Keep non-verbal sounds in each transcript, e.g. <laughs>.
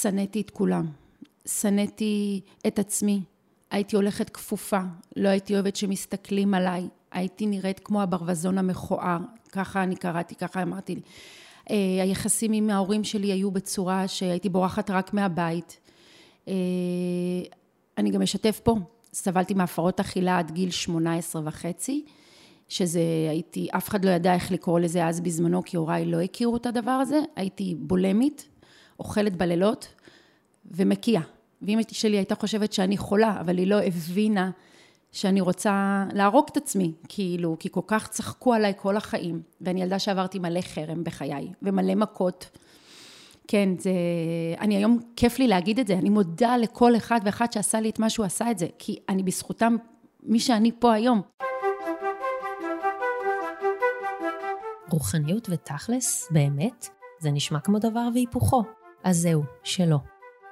שנאתי את כולם. שנאתי את עצמי. הייתי הולכת כפופה, לא הייתי אוהבת שמסתכלים עליי. הייתי נראית כמו הברווזון המכוער, ככה אני קראתי, ככה אמרתי לי. אה, היחסים עם ההורים שלי היו בצורה שהייתי בורחת רק מהבית. אה, אני גם אשתף פה, סבלתי מהפרעות אכילה עד גיל 18 וחצי, שזה הייתי, אף אחד לא ידע איך לקרוא לזה אז בזמנו, כי הוריי לא הכירו את הדבר הזה, הייתי בולמית, אוכלת בלילות ומקיאה. ואמא שלי הייתה חושבת שאני חולה, אבל היא לא הבינה שאני רוצה להרוג את עצמי, כאילו, כי כל כך צחקו עליי כל החיים, ואני ילדה שעברתי מלא חרם בחיי, ומלא מכות. כן, זה... אני היום, כיף לי להגיד את זה, אני מודה לכל אחד ואחד שעשה לי את מה שהוא עשה את זה, כי אני בזכותם מי שאני פה היום. רוחניות ותכלס, באמת, זה נשמע כמו דבר והיפוכו. אז זהו, שלא.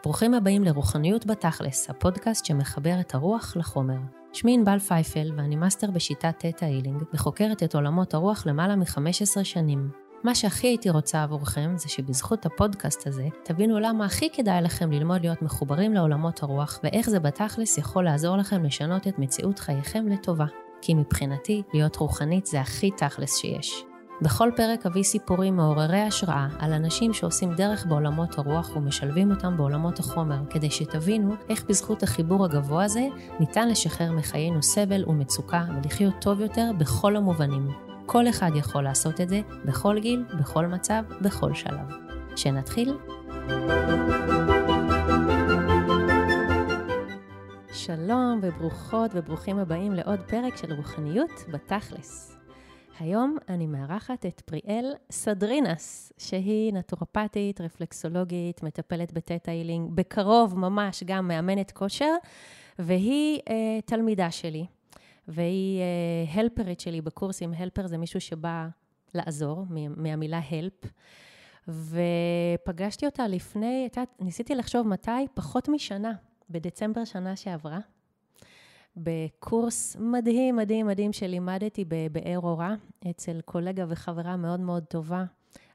ברוכים הבאים לרוחניות בתכלס, הפודקאסט שמחבר את הרוח לחומר. שמי ענבל פייפל ואני מאסטר בשיטת Theta Healing וחוקרת את עולמות הרוח למעלה מ-15 שנים. מה שהכי הייתי רוצה עבורכם זה שבזכות הפודקאסט הזה תבינו למה הכי כדאי לכם ללמוד להיות מחוברים לעולמות הרוח ואיך זה בתכלס יכול לעזור לכם לשנות את מציאות חייכם לטובה. כי מבחינתי, להיות רוחנית זה הכי תכלס שיש. בכל פרק אביא סיפורים מעוררי השראה על אנשים שעושים דרך בעולמות הרוח ומשלבים אותם בעולמות החומר, כדי שתבינו איך בזכות החיבור הגבוה הזה ניתן לשחרר מחיינו סבל ומצוקה ולחיות טוב יותר בכל המובנים. כל אחד יכול לעשות את זה, בכל גיל, בכל מצב, בכל שלב. שנתחיל? שלום וברוכות וברוכים הבאים לעוד פרק של רוחניות בתכלס. היום אני מארחת את פריאל סדרינס, שהיא נטורופטית, רפלקסולוגית, מטפלת בטטה הילינג, בקרוב ממש גם מאמנת כושר, והיא אה, תלמידה שלי, והיא אה, הלפרית שלי בקורסים. הלפר זה מישהו שבא לעזור, מהמילה הלפ. ופגשתי אותה לפני, ניסיתי לחשוב מתי, פחות משנה, בדצמבר שנה שעברה. בקורס מדהים, מדהים, מדהים שלימדתי בבאר אורה, אצל קולגה וחברה מאוד מאוד טובה,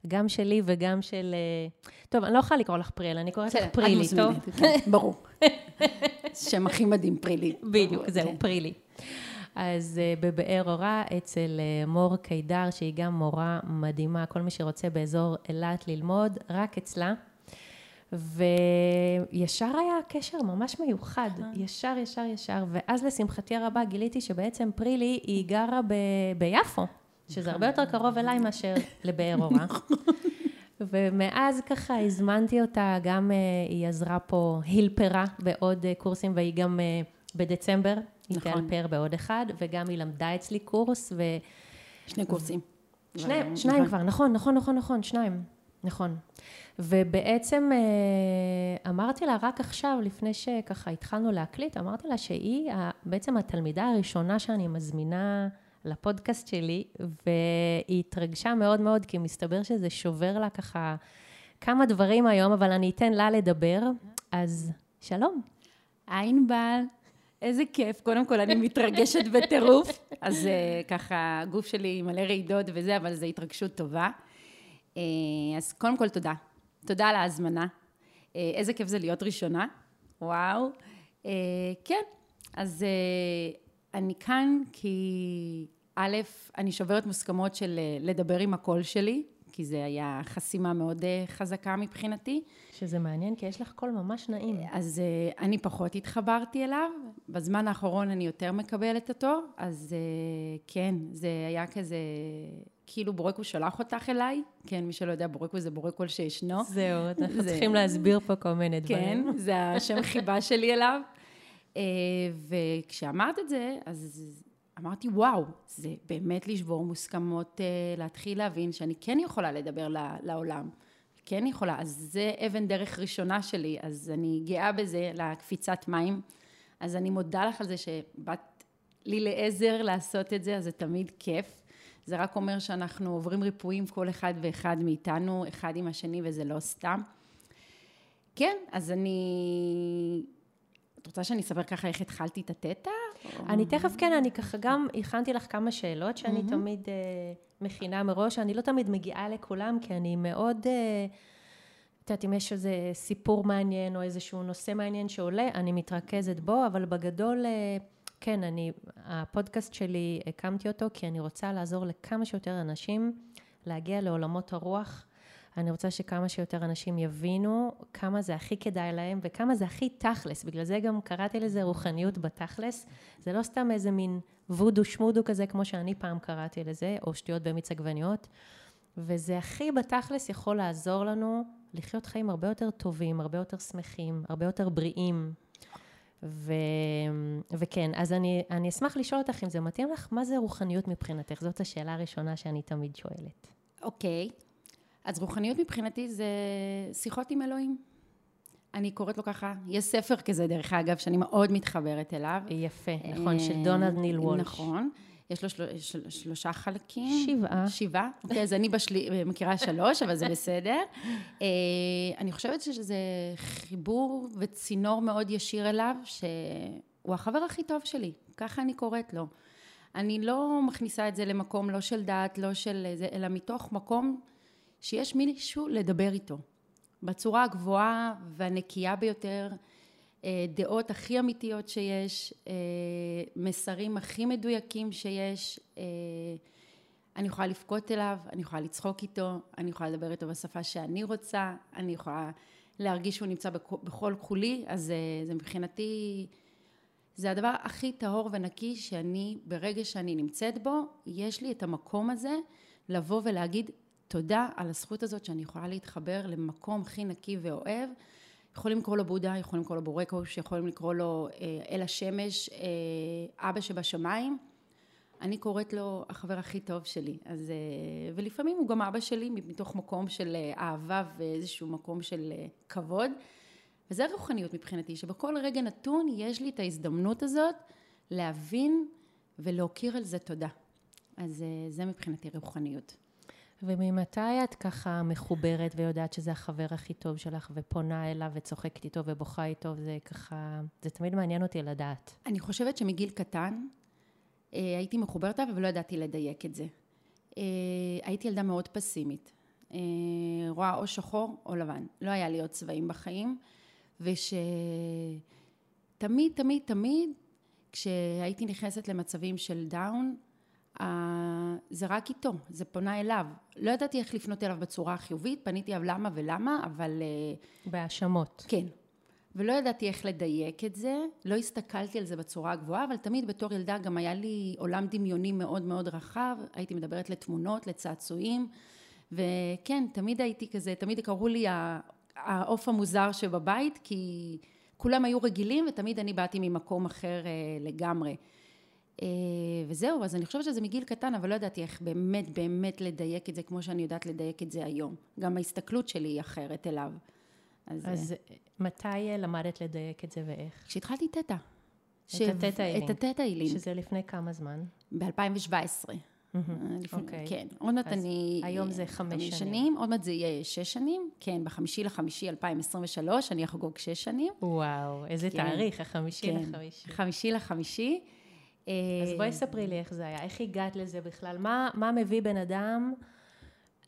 גם שלי וגם של... אה, טוב, אני לא יכולה לקרוא לך פריאל, אני קוראת לך פרילי, טוב? כן, ברור. שם הכי מדהים, פרילי. בדיוק, זהו, כן. פרילי. אז uh, בבאר אורה, אצל uh, מור קידר, שהיא גם מורה מדהימה, כל מי שרוצה באזור אילת ללמוד, רק אצלה. וישר היה קשר ממש מיוחד, אה. ישר, ישר, ישר. ואז לשמחתי הרבה גיליתי שבעצם פרילי היא גרה ב... ביפו, שזה הרבה יותר קרוב אליי מאשר לבאר אורה. נכון. ומאז ככה הזמנתי אותה, גם uh, היא עזרה פה, הילפרה בעוד uh, קורסים, והיא גם בדצמבר, היא נכון. תהלפר בעוד אחד, וגם היא למדה אצלי קורס, ו... שני קורסים. שני, שניים נכון. כבר, נכון, נכון, נכון, נכון, שניים, נכון. ובעצם אה, אמרתי לה רק עכשיו, לפני שככה התחלנו להקליט, אמרתי לה שהיא בעצם התלמידה הראשונה שאני מזמינה לפודקאסט שלי, והיא התרגשה מאוד מאוד, כי מסתבר שזה שובר לה ככה כמה דברים היום, אבל אני אתן לה לדבר. אז שלום. ענבל. איזה כיף. קודם כל, אני מתרגשת בטירוף. אז uh, ככה, הגוף שלי מלא רעידות וזה, אבל זו התרגשות טובה. Uh, אז קודם כל, תודה. תודה על ההזמנה. אה, איזה כיף זה להיות ראשונה. וואו. אה, כן, אז אה, אני כאן כי א', אני שוברת מוסכמות של לדבר עם הקול שלי, כי זה היה חסימה מאוד חזקה מבחינתי. שזה מעניין, כי יש לך קול ממש נעים. אז אני פחות התחברתי אליו, בזמן האחרון אני יותר מקבלת אותו, אז כן, זה היה כזה כאילו בורקו שלח אותך אליי, כן, מי שלא יודע, בורקו זה בורקו שישנו. זהו, אנחנו זה... צריכים להסביר פה כל מיני דברים. כן, זה השם חיבה שלי אליו. אה, וכשאמרת את זה, אז אמרתי, וואו, זה באמת לשבור מוסכמות, אה, להתחיל להבין שאני כן יכולה לדבר לעולם. כן יכולה, אז זה אבן דרך ראשונה שלי, אז אני גאה בזה, לקפיצת מים. אז אני מודה לך על זה שבאת לי לעזר לעשות את זה, אז זה תמיד כיף. זה רק אומר שאנחנו עוברים ריפויים כל אחד ואחד מאיתנו, אחד עם השני, וזה לא סתם. כן, אז אני... את רוצה שאני אספר ככה איך התחלתי את התטא? אני תכף כן, אני ככה גם הכנתי לך כמה שאלות שאני mm-hmm. תמיד uh, מכינה מראש. אני לא תמיד מגיעה לכולם, כי אני מאוד... Uh, את יודעת, אם יש איזה סיפור מעניין או איזשהו נושא מעניין שעולה, אני מתרכזת בו, אבל בגדול, אה, כן, אני, הפודקאסט שלי, הקמתי אותו כי אני רוצה לעזור לכמה שיותר אנשים להגיע לעולמות הרוח. אני רוצה שכמה שיותר אנשים יבינו כמה זה הכי כדאי להם וכמה זה הכי תכלס. בגלל זה גם קראתי לזה רוחניות בתכלס. זה לא סתם איזה מין וודו שמודו כזה, כמו שאני פעם קראתי לזה, או שטויות במיץ עגבניות. וזה הכי בתכלס יכול לעזור לנו לחיות חיים הרבה יותר טובים, הרבה יותר שמחים, הרבה יותר בריאים. ו... וכן, אז אני, אני אשמח לשאול אותך אם זה מתאים לך, מה זה רוחניות מבחינתך? זאת השאלה הראשונה שאני תמיד שואלת. אוקיי, okay. אז רוחניות מבחינתי זה שיחות עם אלוהים. אני קוראת לו ככה, יש ספר כזה, דרך אגב, שאני מאוד מתחברת אליו. יפה, נכון, של דונלד ניל וולש. נכון. יש לו של, של, שלושה חלקים. שבעה. שבעה. אוקיי, אז אני בשלי, מכירה שלוש, אבל זה בסדר. אה, אני חושבת שזה חיבור וצינור מאוד ישיר אליו, שהוא החבר הכי טוב שלי, ככה אני קוראת לו. אני לא מכניסה את זה למקום לא של דת, לא של זה, אלא מתוך מקום שיש מישהו לדבר איתו. בצורה הגבוהה והנקייה ביותר, דעות הכי אמיתיות שיש, אה, מסרים הכי מדויקים שיש. אה, אני יכולה לבכות אליו, אני יכולה לצחוק איתו, אני יכולה לדבר איתו בשפה שאני רוצה, אני יכולה להרגיש שהוא נמצא בכל כחולי, אז זה מבחינתי, זה הדבר הכי טהור ונקי שאני, ברגע שאני נמצאת בו, יש לי את המקום הזה לבוא ולהגיד תודה על הזכות הזאת שאני יכולה להתחבר למקום הכי נקי ואוהב. יכולים לקרוא לו בודה, יכולים לקרוא לו בורקוש, יכולים לקרוא לו אה, אל השמש, אה, אבא שבשמיים. אני קוראת לו החבר הכי טוב שלי. אז, אה, ולפעמים הוא גם אבא שלי מתוך מקום של אהבה ואיזשהו מקום של כבוד. וזה רוחניות מבחינתי, שבכל רגע נתון יש לי את ההזדמנות הזאת להבין ולהכיר על זה תודה. אז זה מבחינתי רוחניות. וממתי את ככה מחוברת ויודעת שזה החבר הכי טוב שלך ופונה אליו וצוחקת איתו ובוכה איתו, זה ככה, זה תמיד מעניין אותי לדעת. אני חושבת שמגיל קטן אה, הייתי מחוברת אליו ולא ידעתי לדייק את זה. אה, הייתי ילדה מאוד פסימית. אה, רואה או שחור או לבן. לא היה לי עוד צבעים בחיים, ושתמיד, תמיד, תמיד, כשהייתי נכנסת למצבים של דאון, זה רק איתו, זה פונה אליו. לא ידעתי איך לפנות אליו בצורה החיובית, פניתי אליו למה ולמה, אבל... אה, בהאשמות. כן. ולא ידעתי איך לדייק את זה, לא הסתכלתי על זה בצורה הגבוהה, אבל תמיד בתור ילדה גם היה לי עולם דמיוני מאוד מאוד רחב, הייתי מדברת לתמונות, לצעצועים, וכן, תמיד הייתי כזה, תמיד קראו לי העוף המוזר שבבית, כי כולם היו רגילים, ותמיד אני באתי ממקום אחר אה, לגמרי. אה, וזהו, אז אני חושבת שזה מגיל קטן, אבל לא ידעתי איך באמת באמת לדייק את זה כמו שאני יודעת לדייק את זה היום. גם ההסתכלות שלי היא אחרת אליו. אז, אז אה, מתי אה, למדת לדייק את זה ואיך? כשהתחלתי תטא. את התטא אילים. את התטא אילים. שזה לפני כמה זמן? ב-2017. אוקיי. כן, עוד מעט אני... היום זה חמש שנים. שנים. עוד מעט זה יהיה שש שנים. כן, בחמישי לחמישי 2023, אני אחגוג שש שנים. וואו, איזה כן. תאריך, החמישי כן. לחמישי. חמישי לחמישי. אז בואי ספרי לי איך זה היה, איך הגעת לזה בכלל, מה, מה מביא בן אדם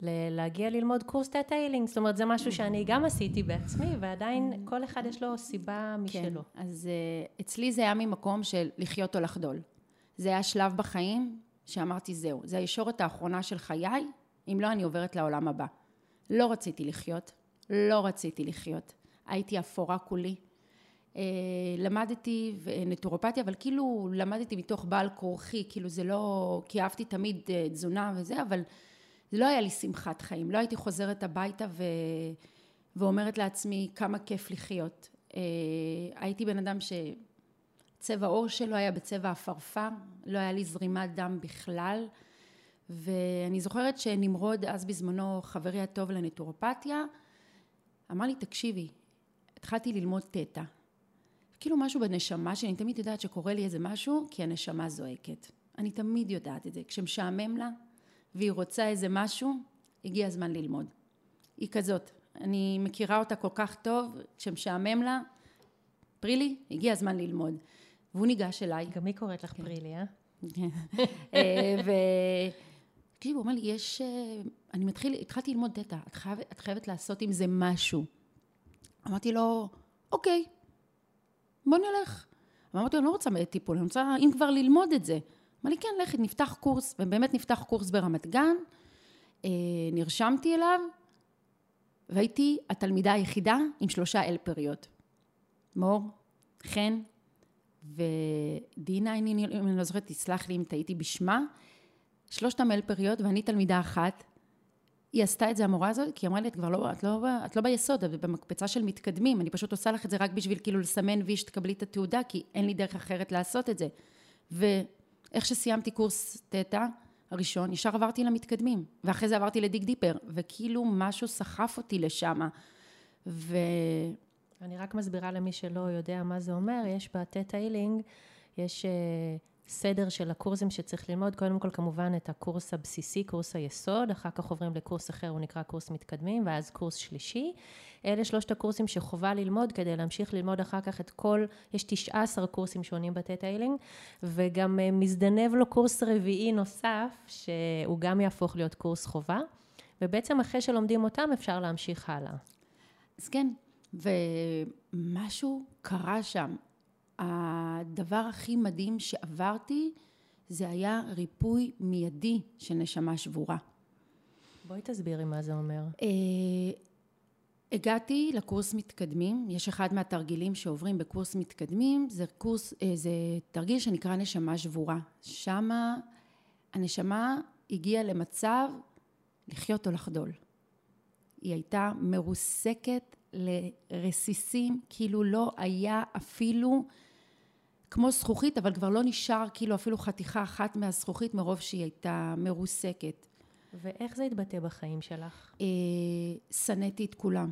להגיע ללמוד קורס Theta Healing, זאת אומרת זה משהו שאני גם עשיתי בעצמי ועדיין כל אחד יש לו סיבה משלו. כן, אז אה, אצלי זה היה ממקום של לחיות או לחדול. זה היה שלב בחיים שאמרתי זהו, זה הישורת האחרונה של חיי, אם לא אני עוברת לעולם הבא. לא רציתי לחיות, לא רציתי לחיות. הייתי אפורה כולי, אה, למדתי נטורופתיה, אבל כאילו למדתי מתוך בעל כורחי, כאילו זה לא, כי אהבתי תמיד אה, תזונה וזה, אבל זה לא היה לי שמחת חיים, לא הייתי חוזרת הביתה ו... ואומרת לעצמי כמה כיף לחיות. אה, הייתי בן אדם שצבע עור שלו היה בצבע עפרפר, לא היה לי זרימת דם בכלל, ואני זוכרת שנמרוד, אז בזמנו חברי הטוב לנטורופתיה, אמר לי, תקשיבי, התחלתי ללמוד תטא. כאילו משהו בנשמה שלי, אני תמיד יודעת שקורה לי איזה משהו, כי הנשמה זועקת. אני תמיד יודעת את זה. כשמשעמם לה והיא רוצה איזה משהו, הגיע הזמן ללמוד. היא כזאת. אני מכירה אותה כל כך טוב, כשמשעמם לה, פרילי, הגיע הזמן ללמוד. והוא ניגש אליי. גם היא קוראת לך כן. פרילי, אה? <laughs> אה תקשיב, הוא אומר לי, יש... אה, אני מתחיל, התחלתי ללמוד דאטה, את חייבת, את חייבת לעשות עם זה משהו. אמרתי לו, אוקיי, בוא נלך. ואמרתי לו, אני לא רוצה טיפול, אני רוצה, אם כבר, ללמוד את זה. אמר לי, כן, לכי, נפתח קורס, ובאמת נפתח קורס ברמת גן, אה, נרשמתי אליו, והייתי התלמידה היחידה עם שלושה אלפריות. מור, חן ודינה, אני, אני לא זוכרת, תסלח לי אם טעיתי בשמה, שלושת המלפריות ואני תלמידה אחת. היא עשתה את זה, המורה הזאת, כי היא אמרה לי, את כבר לא, את לא, את לא ביסוד, את במקפצה של מתקדמים, אני פשוט עושה לך את זה רק בשביל כאילו לסמן וי שתקבלי את התעודה, כי אין לי דרך אחרת לעשות את זה. ואיך שסיימתי קורס תטא הראשון, ישר עברתי למתקדמים, ואחרי זה עברתי לדיג דיפר, וכאילו משהו סחף אותי לשם. ו... אני רק מסבירה למי שלא יודע מה זה אומר, יש ב Theta Healing, יש אה, סדר של הקורסים שצריך ללמוד, קודם כל כמובן את הקורס הבסיסי, קורס היסוד, אחר כך עוברים לקורס אחר, הוא נקרא קורס מתקדמים, ואז קורס שלישי. אלה שלושת הקורסים שחובה ללמוד כדי להמשיך ללמוד אחר כך את כל, יש 19 קורסים שונים ב Theta Healing, וגם אה, מזדנב לו קורס רביעי נוסף, שהוא גם יהפוך להיות קורס חובה, ובעצם אחרי שלומדים אותם אפשר להמשיך הלאה. אז כן, ומשהו קרה שם. הדבר הכי מדהים שעברתי, זה היה ריפוי מיידי של נשמה שבורה. בואי תסבירי מה זה אומר. אה, הגעתי לקורס מתקדמים, יש אחד מהתרגילים שעוברים בקורס מתקדמים, זה קורס, אה, זה תרגיל שנקרא נשמה שבורה. שמה הנשמה הגיעה למצב לחיות או לחדול. היא הייתה מרוסקת לרסיסים, כאילו לא היה אפילו כמו זכוכית, אבל כבר לא נשאר כאילו אפילו חתיכה אחת מהזכוכית מרוב שהיא הייתה מרוסקת. ואיך זה התבטא בחיים שלך? אה, שנאתי את כולם.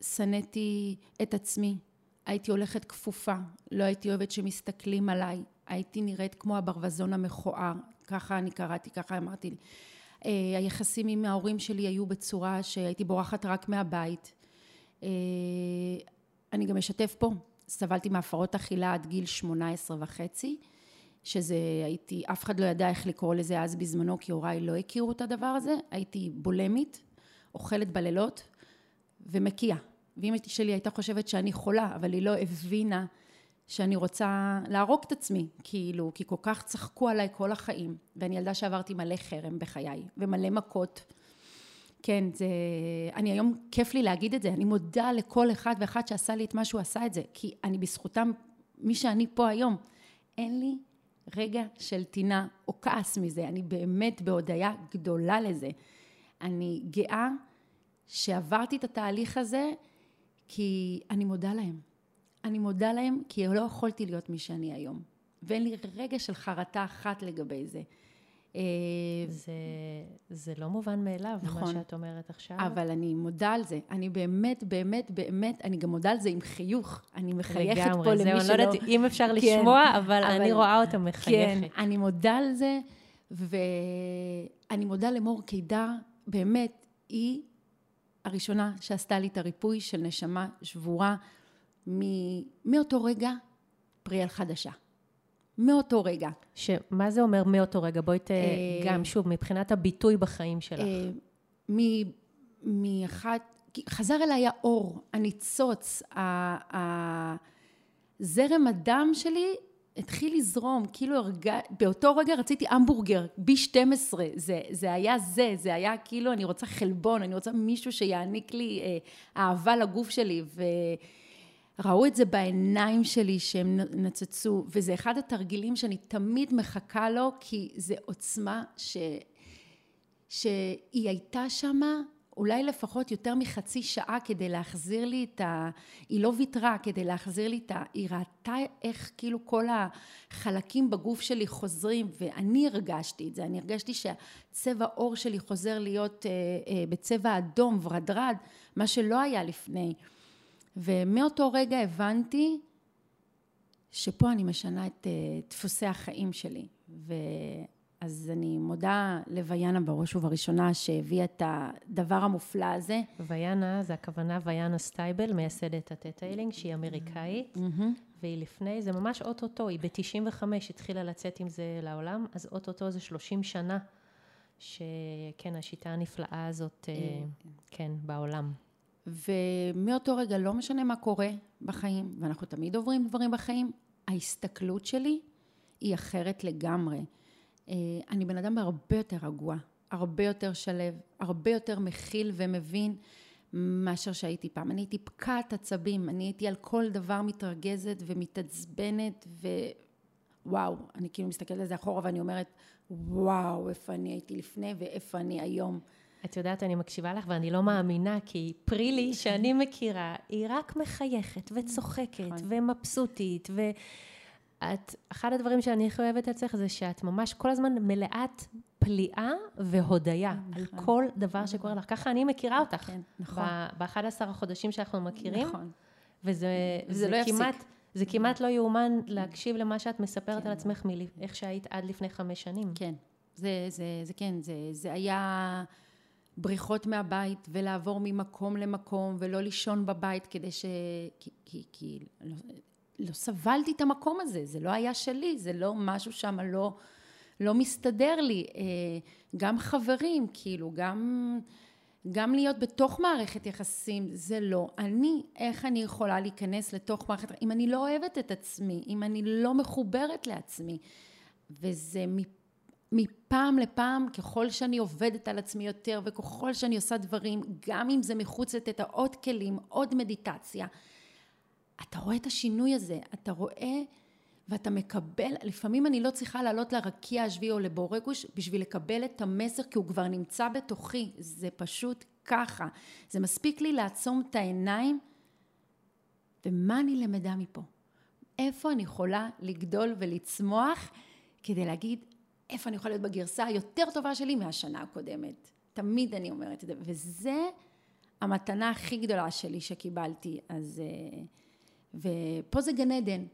שנאתי את עצמי. הייתי הולכת כפופה, לא הייתי אוהבת שמסתכלים עליי. הייתי נראית כמו הברווזון המכוער, ככה אני קראתי, ככה אמרתי לי. אה, היחסים עם ההורים שלי היו בצורה שהייתי בורחת רק מהבית. אה, אני גם אשתף פה, סבלתי מהפרעות אכילה עד גיל 18 וחצי, שזה הייתי, אף אחד לא ידע איך לקרוא לזה אז בזמנו, כי הוריי לא הכירו את הדבר הזה, הייתי בולמית, אוכלת בלילות ומקיאה. ואמא שלי הייתה חושבת שאני חולה, אבל היא לא הבינה שאני רוצה להרוג את עצמי, כאילו, כי כל כך צחקו עליי כל החיים, ואני ילדה שעברתי מלא חרם בחיי, ומלא מכות. כן, זה... אני היום, כיף לי להגיד את זה, אני מודה לכל אחד ואחד שעשה לי את מה שהוא עשה את זה, כי אני בזכותם, מי שאני פה היום, אין לי רגע של טינה או כעס מזה, אני באמת בהודיה גדולה לזה. אני גאה שעברתי את התהליך הזה, כי אני מודה להם. אני מודה להם כי לא יכולתי להיות מי שאני היום. ואין לי רגע של חרטה אחת לגבי זה. אה, זה, זה לא מובן מאליו, נכון, מה שאת אומרת עכשיו. אבל אני מודה על זה. אני באמת, באמת, באמת, אני גם מודה על זה עם חיוך. אני מחייכת לגמרי, פה למי שלא... לגמרי, זהו, אני לא יודעת אם אפשר כן, לשמוע, אבל, אבל אני רואה אותה מחייכת. כן, אני מודה על זה, ואני מודה למור קידר, באמת, היא הראשונה שעשתה לי את הריפוי של נשמה שבורה. מאותו רגע, פריאל חדשה. מאותו רגע. שמה זה אומר מאותו רגע? בואי ת... אה, גם שוב, מבחינת הביטוי בחיים שלך. אה, מאחד, חזר אליי האור, הניצוץ, זרם הדם שלי התחיל לזרום, כאילו הרגע, באותו רגע רציתי המבורגר, B12, זה, זה היה זה, זה היה כאילו אני רוצה חלבון, אני רוצה מישהו שיעניק לי אה, אהבה לגוף שלי, ו... ראו את זה בעיניים שלי שהם נצצו, וזה אחד התרגילים שאני תמיד מחכה לו, כי זה עוצמה ש... שהיא הייתה שמה אולי לפחות יותר מחצי שעה כדי להחזיר לי את ה... היא לא ויתרה כדי להחזיר לי את ה... היא ראתה איך כאילו כל החלקים בגוף שלי חוזרים, ואני הרגשתי את זה, אני הרגשתי שהצבע עור שלי חוזר להיות אה, אה, בצבע אדום, ורדרד, מה שלא היה לפני. ומאותו רגע הבנתי שפה אני משנה את אה, דפוסי החיים שלי. ואז אני מודה לוויאנה בראש ובראשונה שהביאה את הדבר המופלא הזה. ויאנה, זה הכוונה ויאנה סטייבל, מייסדת ה Theta Healing, שהיא אמריקאית, mm-hmm. והיא לפני, זה ממש אוטוטו, היא ב-95 התחילה לצאת עם זה לעולם, אז אוטוטו זה 30 שנה שכן, השיטה הנפלאה הזאת, אה, כן, בעולם. ומאותו רגע, לא משנה מה קורה בחיים, ואנחנו תמיד עוברים דברים בחיים, ההסתכלות שלי היא אחרת לגמרי. אה, אני בן אדם הרבה יותר רגוע, הרבה יותר שלו, הרבה יותר מכיל ומבין מאשר שהייתי פעם. אני הייתי פקעת עצבים, אני הייתי על כל דבר מתרגזת ומתעצבנת, ווואו, אני כאילו מסתכלת על זה אחורה ואני אומרת, וואו, איפה אני הייתי לפני ואיפה אני היום. את יודעת, אני מקשיבה לך ואני לא מאמינה, כי פרילי שאני מכירה, היא רק מחייכת וצוחקת נכון. ומבסוטית, ואת, אחד הדברים שאני הכי אוהבת אצלך זה שאת ממש כל הזמן מלאת פליאה והודיה על נכון. כל דבר. שקורה לך. ככה אני מכירה אותך. כן, נכון. ב-11 החודשים שאנחנו מכירים. נכון. וזה, לא כמעט... יפסיק. זה כמעט לא יאומן להקשיב למה שאת מספרת כן. על עצמך מאיך שהיית עד לפני חמש שנים. כן, זה, זה, זה כן, זה, זה היה בריחות מהבית ולעבור ממקום למקום ולא לישון בבית כדי ש... כי, כי, כי לא, לא סבלתי את המקום הזה, זה לא היה שלי, זה לא משהו שם לא, לא מסתדר לי. אה, גם חברים, כאילו, גם... גם להיות בתוך מערכת יחסים זה לא. אני, איך אני יכולה להיכנס לתוך מערכת, אם אני לא אוהבת את עצמי, אם אני לא מחוברת לעצמי. וזה מפעם לפעם, ככל שאני עובדת על עצמי יותר, וככל שאני עושה דברים, גם אם זה מחוץ לתת עוד כלים, עוד מדיטציה, אתה רואה את השינוי הזה, אתה רואה ואתה מקבל, לפעמים אני לא צריכה לעלות לרקיע השביעי או לבורקוש בשביל לקבל את המסר, כי הוא כבר נמצא בתוכי, זה פשוט ככה. זה מספיק לי לעצום את העיניים, ומה אני למדה מפה? איפה אני יכולה לגדול ולצמוח כדי להגיד איפה אני יכולה להיות בגרסה היותר טובה שלי מהשנה הקודמת. תמיד אני אומרת את זה, וזה המתנה הכי גדולה שלי שקיבלתי. אז... אה, ופה זה גן עדן.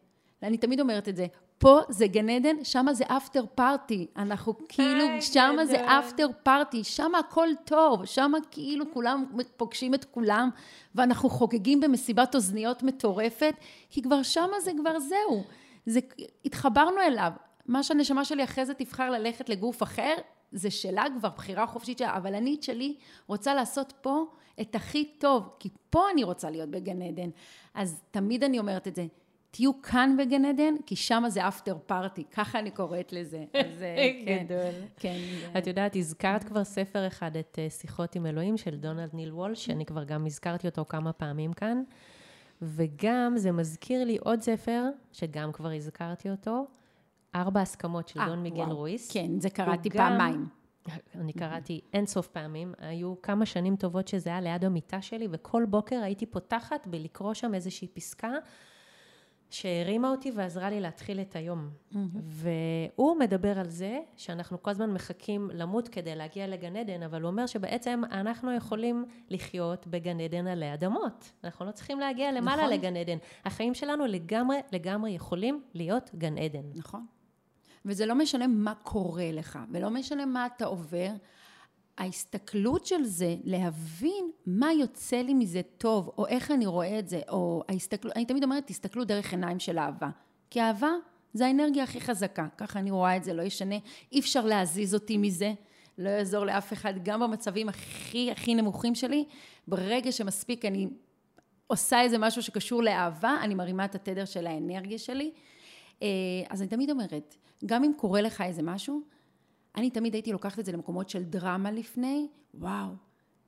אני תמיד אומרת את זה, פה זה גן עדן, שם זה אפטר פארטי. אנחנו <laughs> כאילו, שם זה אפטר פארטי, שם הכל טוב, שם כאילו כולם פוגשים את כולם, ואנחנו חוגגים במסיבת אוזניות מטורפת, כי כבר שם זה כבר זהו. זה, התחברנו אליו. מה שהנשמה שלי אחרי זה תבחר ללכת לגוף אחר, זה שלה כבר, בחירה חופשית שלה, אבל אני את שלי רוצה לעשות פה את הכי טוב, כי פה אני רוצה להיות בגן עדן. אז תמיד אני אומרת את זה, תהיו כאן בגן עדן, כי שם זה אפטר פארטי, ככה אני קוראת לזה. <laughs> אז אה, כן, גדול. כן. את יודעת, הזכרת כבר ספר אחד, את אה, שיחות עם אלוהים של דונלד ניל וולש, שאני כבר גם הזכרתי אותו כמה פעמים כאן, וגם זה מזכיר לי עוד ספר, שגם כבר הזכרתי אותו, ארבע הסכמות של 아, אה, דון מיגל רויס. כן, זה קראתי פעמיים. אני קראתי אין סוף פעמים, היו כמה שנים טובות שזה היה ליד המיטה שלי, וכל בוקר הייתי פותחת בלקרוא שם איזושהי פסקה. שהרימה אותי ועזרה לי להתחיל את היום. והוא מדבר על זה שאנחנו כל הזמן מחכים למות כדי להגיע לגן עדן, אבל הוא אומר שבעצם אנחנו יכולים לחיות בגן עדן עלי אדמות. אנחנו לא צריכים להגיע למעלה נכון. לגן עדן. החיים שלנו לגמרי, לגמרי יכולים להיות גן עדן. נכון. וזה לא משנה מה קורה לך, ולא משנה מה אתה עובר. ההסתכלות של זה, להבין מה יוצא לי מזה טוב, או איך אני רואה את זה, או ההסתכלות, אני תמיד אומרת, תסתכלו דרך עיניים של אהבה. כי אהבה זה האנרגיה הכי חזקה, ככה אני רואה את זה, לא ישנה, אי אפשר להזיז אותי מזה, לא יעזור לאף אחד, גם במצבים הכי הכי נמוכים שלי, ברגע שמספיק אני עושה איזה משהו שקשור לאהבה, אני מרימה את התדר של האנרגיה שלי. אה, אז אני תמיד אומרת, גם אם קורה לך איזה משהו, אני תמיד הייתי לוקחת את זה למקומות של דרמה לפני, וואו,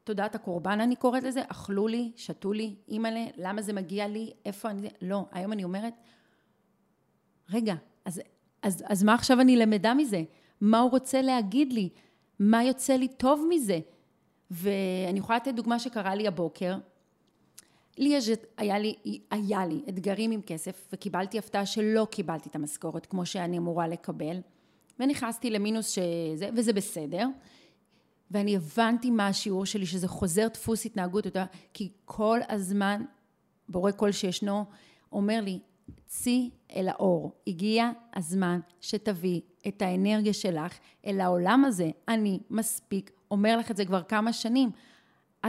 תודעת הקורבן אני קוראת לזה, אכלו לי, שתו לי, אימא'לה, למה זה מגיע לי, איפה אני, לא, היום אני אומרת, רגע, אז, אז, אז מה עכשיו אני למדה מזה? מה הוא רוצה להגיד לי? מה יוצא לי טוב מזה? ואני יכולה לתת דוגמה שקרה לי הבוקר. לי יש, היה לי, היה לי אתגרים עם כסף וקיבלתי הפתעה שלא קיבלתי את המשכורת כמו שאני אמורה לקבל. ונכנסתי למינוס שזה, וזה בסדר. ואני הבנתי מה השיעור שלי, שזה חוזר דפוס התנהגות, כי כל הזמן, בורא קול שישנו, אומר לי, צאי אל האור. הגיע הזמן שתביא את האנרגיה שלך אל העולם הזה. אני מספיק אומר לך את זה כבר כמה שנים.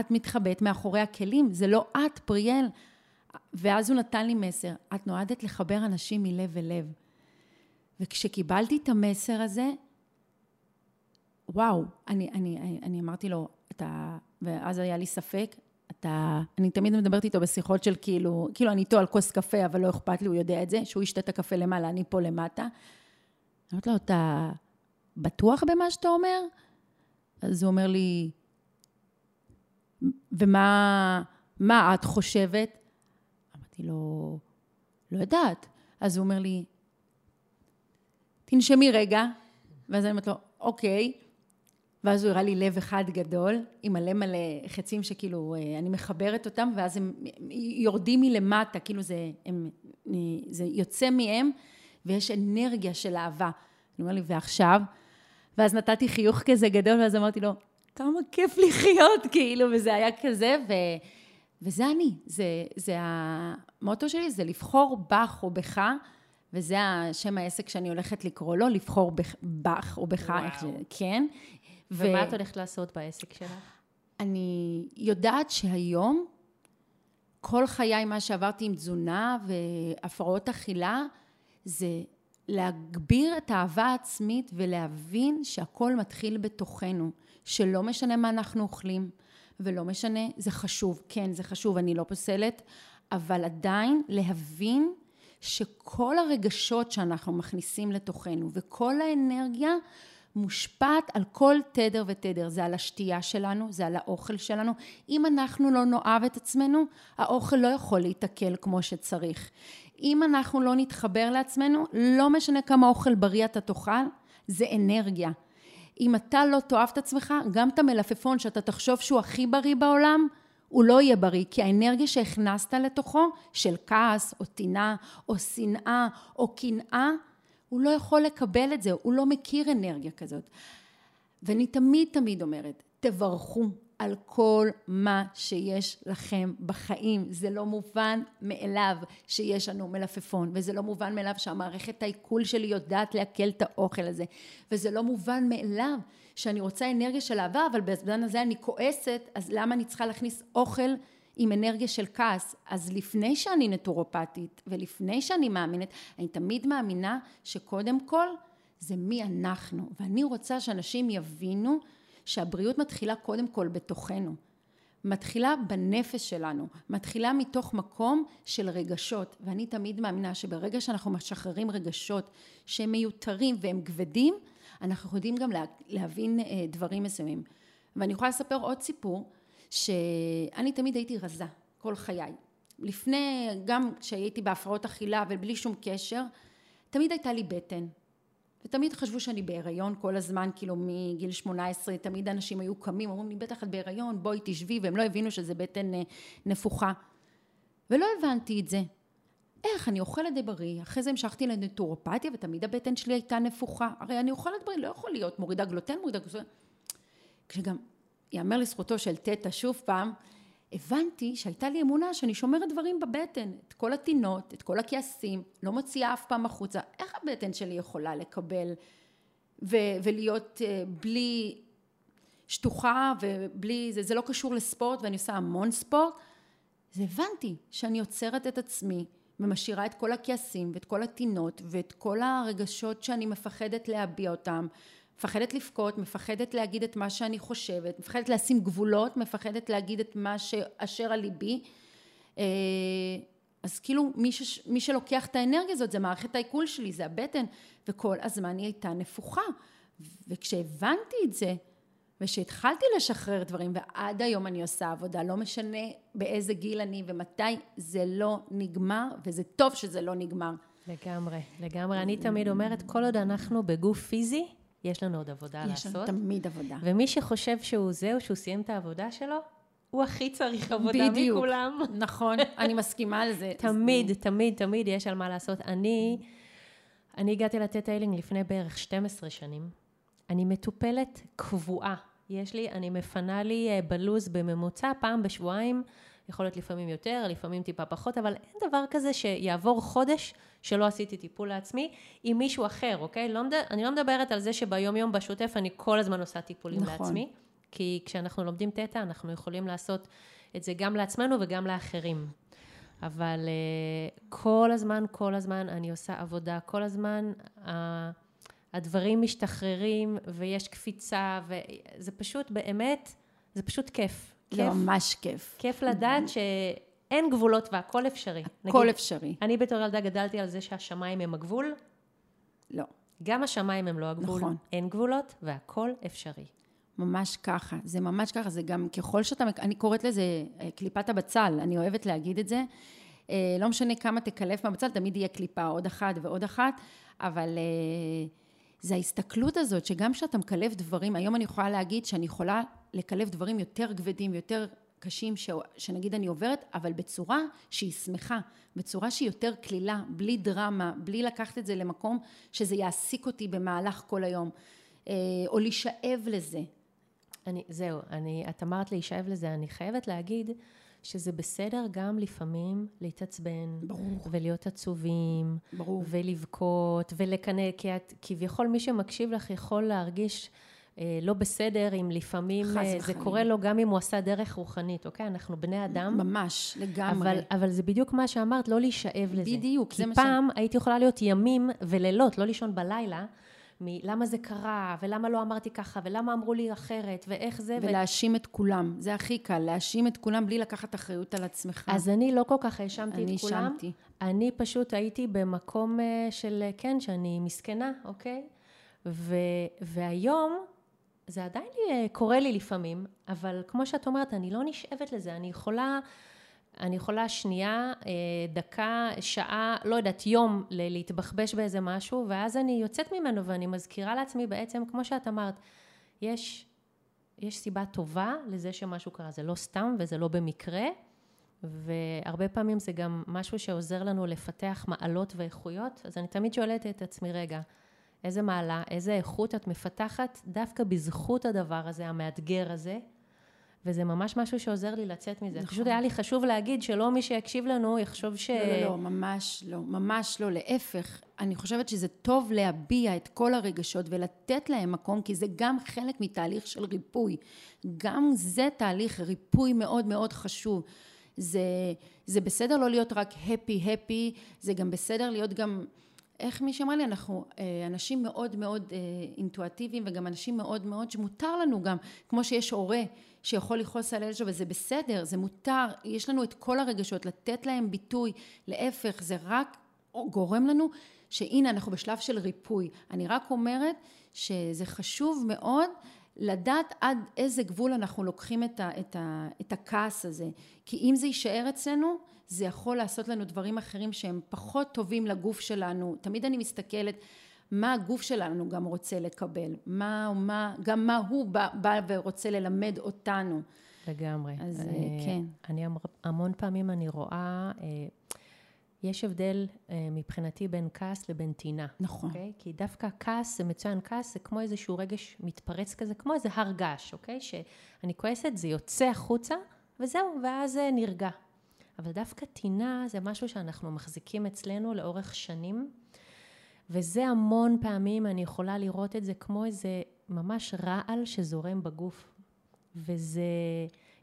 את מתחבאת מאחורי הכלים, זה לא את, פריאל. ואז הוא נתן לי מסר, את נועדת לחבר אנשים מלב אל לב. וכשקיבלתי את המסר הזה, וואו, אני, אני, אני, אני אמרתי לו, אתה, ואז היה לי ספק, אתה, אני תמיד מדברת איתו בשיחות של כאילו, כאילו אני איתו על כוס קפה, אבל לא אכפת לי, הוא יודע את זה, שהוא ישתה את הקפה למעלה, אני פה למטה. אומרת לו, אתה בטוח במה שאתה אומר? אז הוא אומר לי, ומה מה את חושבת? אמרתי לו, לא יודעת. אז הוא אומר לי, תנשמי רגע, ואז אני אומרת לו, אוקיי. ואז הוא הראה לי לב אחד גדול, עם מלא מלא חצים שכאילו אה, אני מחברת אותם, ואז הם יורדים מלמטה, כאילו זה, הם, זה יוצא מהם, ויש אנרגיה של אהבה. אני אומר לי, ועכשיו? ואז נתתי חיוך כזה גדול, ואז אמרתי לו, כמה כיף לחיות, <laughs> כאילו, וזה היה כזה, ו... וזה אני, זה, זה המוטו שלי, זה לבחור בך או בך, וזה השם העסק שאני הולכת לקרוא לו, לבחור בך או בך, איך זה, כן. ומה ו... את הולכת לעשות בעסק שלך? אני יודעת שהיום, כל חיי, מה שעברתי עם תזונה והפרעות אכילה, זה להגביר את האהבה העצמית ולהבין שהכל מתחיל בתוכנו, שלא משנה מה אנחנו אוכלים, ולא משנה, זה חשוב, כן, זה חשוב, אני לא פוסלת, אבל עדיין להבין שכל הרגשות שאנחנו מכניסים לתוכנו וכל האנרגיה מושפעת על כל תדר ותדר, זה על השתייה שלנו, זה על האוכל שלנו. אם אנחנו לא נאהב את עצמנו, האוכל לא יכול להתעכל כמו שצריך. אם אנחנו לא נתחבר לעצמנו, לא משנה כמה אוכל בריא אתה תאכל, זה אנרגיה. אם אתה לא תאהב את עצמך, גם את המלפפון שאתה תחשוב שהוא הכי בריא בעולם, הוא לא יהיה בריא, כי האנרגיה שהכנסת לתוכו, של כעס, או טינה, או שנאה, או קנאה, הוא לא יכול לקבל את זה, הוא לא מכיר אנרגיה כזאת. ואני תמיד תמיד אומרת, תברכו על כל מה שיש לכם בחיים. זה לא מובן מאליו שיש לנו מלפפון, וזה לא מובן מאליו שהמערכת העיכול שלי יודעת לעכל את האוכל הזה, וזה לא מובן מאליו שאני רוצה אנרגיה של אהבה, אבל בזמן הזה אני כועסת, אז למה אני צריכה להכניס אוכל עם אנרגיה של כעס? אז לפני שאני נטורופטית, ולפני שאני מאמינת, אני תמיד מאמינה שקודם כל זה מי אנחנו, ואני רוצה שאנשים יבינו שהבריאות מתחילה קודם כל בתוכנו. מתחילה בנפש שלנו, מתחילה מתוך מקום של רגשות, ואני תמיד מאמינה שברגע שאנחנו משחררים רגשות שהם מיותרים והם כבדים, אנחנו יודעים גם להבין אה, דברים מסוימים. ואני יכולה לספר עוד סיפור, שאני תמיד הייתי רזה כל חיי. לפני, גם כשהייתי בהפרעות אכילה ובלי שום קשר, תמיד הייתה לי בטן. ותמיד חשבו שאני בהיריון כל הזמן, כאילו מגיל 18, תמיד אנשים היו קמים, אומרים לי, בטח את בהיריון, בואי תשבי, והם לא הבינו שזה בטן אה, נפוחה. ולא הבנתי את זה. איך, אני אוכלת די בריא, אחרי זה המשכתי לנטורופתיה, ותמיד הבטן שלי הייתה נפוחה. הרי אני אוכלת בריא, לא יכול להיות מורידה גלוטן, מורידה גלוטן. כשגם, יאמר לזכותו של תטא שוב פעם, הבנתי שהייתה לי אמונה שאני שומרת דברים בבטן, את כל הטינות, את כל הכעסים, לא מוציאה אף פעם החוצה. איך הבטן שלי יכולה לקבל ו- ולהיות uh, בלי שטוחה ובלי, זה, זה לא קשור לספורט ואני עושה המון ספורט. אז הבנתי שאני עוצרת את עצמי ומשאירה את כל הכעסים ואת כל הטינות ואת כל הרגשות שאני מפחדת להביע אותם מפחדת לבכות, מפחדת להגיד את מה שאני חושבת, מפחדת לשים גבולות, מפחדת להגיד את מה שאשר על ליבי. אה, אז כאילו מי, ש, מי שלוקח את האנרגיה הזאת זה מערכת העיכול שלי, זה הבטן, וכל הזמן היא הייתה נפוחה. וכשהבנתי את זה, ושהתחלתי לשחרר דברים, ועד היום אני עושה עבודה, לא משנה באיזה גיל אני ומתי, זה לא נגמר, וזה טוב שזה לא נגמר. לגמרי, לגמרי. אני תמיד אומרת, כל עוד אנחנו בגוף פיזי, יש לנו עוד עבודה יש לעשות. יש לנו תמיד עבודה. ומי שחושב שהוא זהו, שהוא סיים את העבודה שלו, הוא הכי צריך עבודה בדיוק. מכולם. נכון, אני מסכימה על זה. <laughs> תמיד, תמיד, תמיד יש על מה לעשות. אני, אני הגעתי לתת איילינג לפני בערך 12 שנים. אני מטופלת קבועה. יש לי, אני מפנה לי אה, בלוז בממוצע פעם בשבועיים יכול להיות לפעמים יותר, לפעמים טיפה פחות, אבל אין דבר כזה שיעבור חודש שלא עשיתי טיפול לעצמי עם מישהו אחר, אוקיי? לא מדבר, אני לא מדברת על זה שביום יום בשוטף אני כל הזמן עושה טיפולים נכון. לעצמי, כי כשאנחנו לומדים תטא אנחנו יכולים לעשות את זה גם לעצמנו וגם לאחרים. אבל uh, כל הזמן, כל הזמן אני עושה עבודה, כל הזמן uh, הדברים משתחררים ויש קפיצה, וזה פשוט באמת, זה פשוט כיף. לא, ממש כיף. כיף לדעת שאין גבולות והכל אפשרי. הכל נגיד, אפשרי. אני בתור ילדה גדלתי על זה שהשמיים הם הגבול. לא. גם השמיים הם לא הגבול. נכון. אין גבולות והכל אפשרי. ממש ככה, זה ממש ככה, זה גם ככל שאתה, אני קוראת לזה אה, קליפת הבצל, אני אוהבת להגיד את זה. אה, לא משנה כמה תקלף מהבצל, תמיד יהיה קליפה עוד אחת ועוד אחת, אבל אה, זה ההסתכלות הזאת, שגם כשאתה מקלף דברים, היום אני יכולה להגיד שאני יכולה לקלף דברים יותר כבדים, יותר קשים, ש, שנגיד אני עוברת, אבל בצורה שהיא שמחה, בצורה שהיא יותר קלילה, בלי דרמה, בלי לקחת את זה למקום שזה יעסיק אותי במהלך כל היום, או להישאב לזה. אני, זהו, אני, את אמרת להישאב לזה, אני חייבת להגיד שזה בסדר גם לפעמים להתעצבן. ברור. ולהיות עצובים. ברור. ולבכות, ולקנא, כי את, כביכול מי שמקשיב לך יכול להרגיש אה, לא בסדר אם לפעמים אה, זה קורה לו גם אם הוא עשה דרך רוחנית, אוקיי? אנחנו בני אדם. ממש, לגמרי. אבל, אבל זה בדיוק מה שאמרת, לא להישאב לזה. בדיוק, זה מה ש... כי פעם הייתי יכולה להיות ימים ולילות, לא לישון בלילה. מלמה זה קרה, ולמה לא אמרתי ככה, ולמה אמרו לי אחרת, ואיך זה. ולהאשים ו... את כולם, זה הכי קל, להאשים את כולם בלי לקחת אחריות על עצמך. אז אני לא כל כך האשמתי את כולם. אני האשמתי. אני פשוט הייתי במקום אה, של, אה, כן, שאני מסכנה, אוקיי? ו... והיום... זה עדיין אה, קורה לי לפעמים, אבל כמו שאת אומרת, אני לא נשאבת לזה, אני יכולה אני יכולה שנייה, אה, דקה, שעה, לא יודעת, יום להתבחבש באיזה משהו, ואז אני יוצאת ממנו ואני מזכירה לעצמי בעצם, כמו שאת אמרת, יש, יש סיבה טובה לזה שמשהו קרה, זה לא סתם וזה לא במקרה, והרבה פעמים זה גם משהו שעוזר לנו לפתח מעלות ואיכויות, אז אני תמיד שואלת את עצמי, רגע, איזה מעלה, איזה איכות את מפתחת דווקא בזכות הדבר הזה, המאתגר הזה, וזה ממש משהו שעוזר לי לצאת מזה. נכון. פשוט היה לי חשוב להגיד שלא מי שיקשיב לנו יחשוב ש... לא, לא, לא, ממש לא, ממש לא. להפך, אני חושבת שזה טוב להביע את כל הרגשות ולתת להם מקום, כי זה גם חלק מתהליך של ריפוי. גם זה תהליך ריפוי מאוד מאוד חשוב. זה, זה בסדר לא להיות רק הפי הפי, זה גם בסדר להיות גם... איך מי שאמר לי, אנחנו אה, אנשים מאוד מאוד אה, אינטואטיביים וגם אנשים מאוד מאוד שמותר לנו גם, כמו שיש הורה שיכול לכעוס על הילד שלו וזה בסדר, זה מותר, יש לנו את כל הרגשות, לתת להם ביטוי, להפך, זה רק גורם לנו שהנה אנחנו בשלב של ריפוי. אני רק אומרת שזה חשוב מאוד לדעת עד איזה גבול אנחנו לוקחים את, ה, את, ה, את הכעס הזה. כי אם זה יישאר אצלנו, זה יכול לעשות לנו דברים אחרים שהם פחות טובים לגוף שלנו. תמיד אני מסתכלת מה הגוף שלנו גם רוצה לקבל, מה, מה, גם מה הוא בא, בא ורוצה ללמד אותנו. לגמרי. אז אה, כן. אני המון פעמים אני רואה... אה, יש הבדל אה, מבחינתי בין כעס לבין טינה. נכון. אוקיי? כי דווקא כעס, זה מצוין, כעס זה כמו איזשהו רגש מתפרץ כזה, כמו איזה הר געש, אוקיי? שאני כועסת, זה יוצא החוצה, וזהו, ואז נרגע. אבל דווקא טינה זה משהו שאנחנו מחזיקים אצלנו לאורך שנים, וזה המון פעמים, אני יכולה לראות את זה כמו איזה ממש רעל שזורם בגוף. וזה...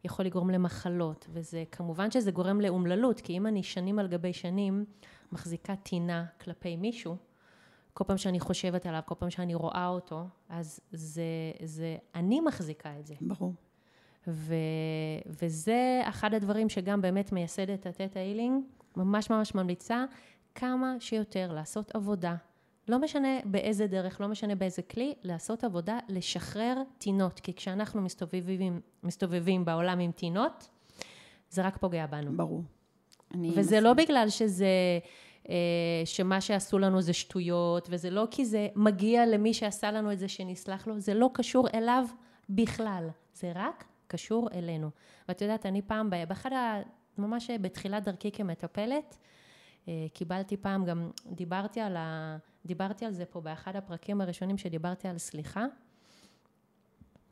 יכול לגרום למחלות, וזה כמובן שזה גורם לאומללות, כי אם אני שנים על גבי שנים מחזיקה טינה כלפי מישהו, כל פעם שאני חושבת עליו, כל פעם שאני רואה אותו, אז זה, זה אני מחזיקה את זה. ברור. ו, וזה אחד הדברים שגם באמת מייסדת התטא הילינג, ממש ממש ממליצה כמה שיותר לעשות עבודה לא משנה באיזה דרך, לא משנה באיזה כלי, לעשות עבודה, לשחרר טינות. כי כשאנחנו מסתובבים, מסתובבים בעולם עם טינות, זה רק פוגע בנו. ברור. וזה. לא בגלל שזה, אה, שמה שעשו לנו זה שטויות, וזה לא כי זה מגיע למי שעשה לנו את זה שנסלח לו, זה לא קשור אליו בכלל. זה רק קשור אלינו. ואת יודעת, אני פעם, באחד ה... ממש בתחילת דרכי כמטפלת, אה, קיבלתי פעם, גם דיברתי על, ה, דיברתי על זה פה באחד הפרקים הראשונים שדיברתי על סליחה,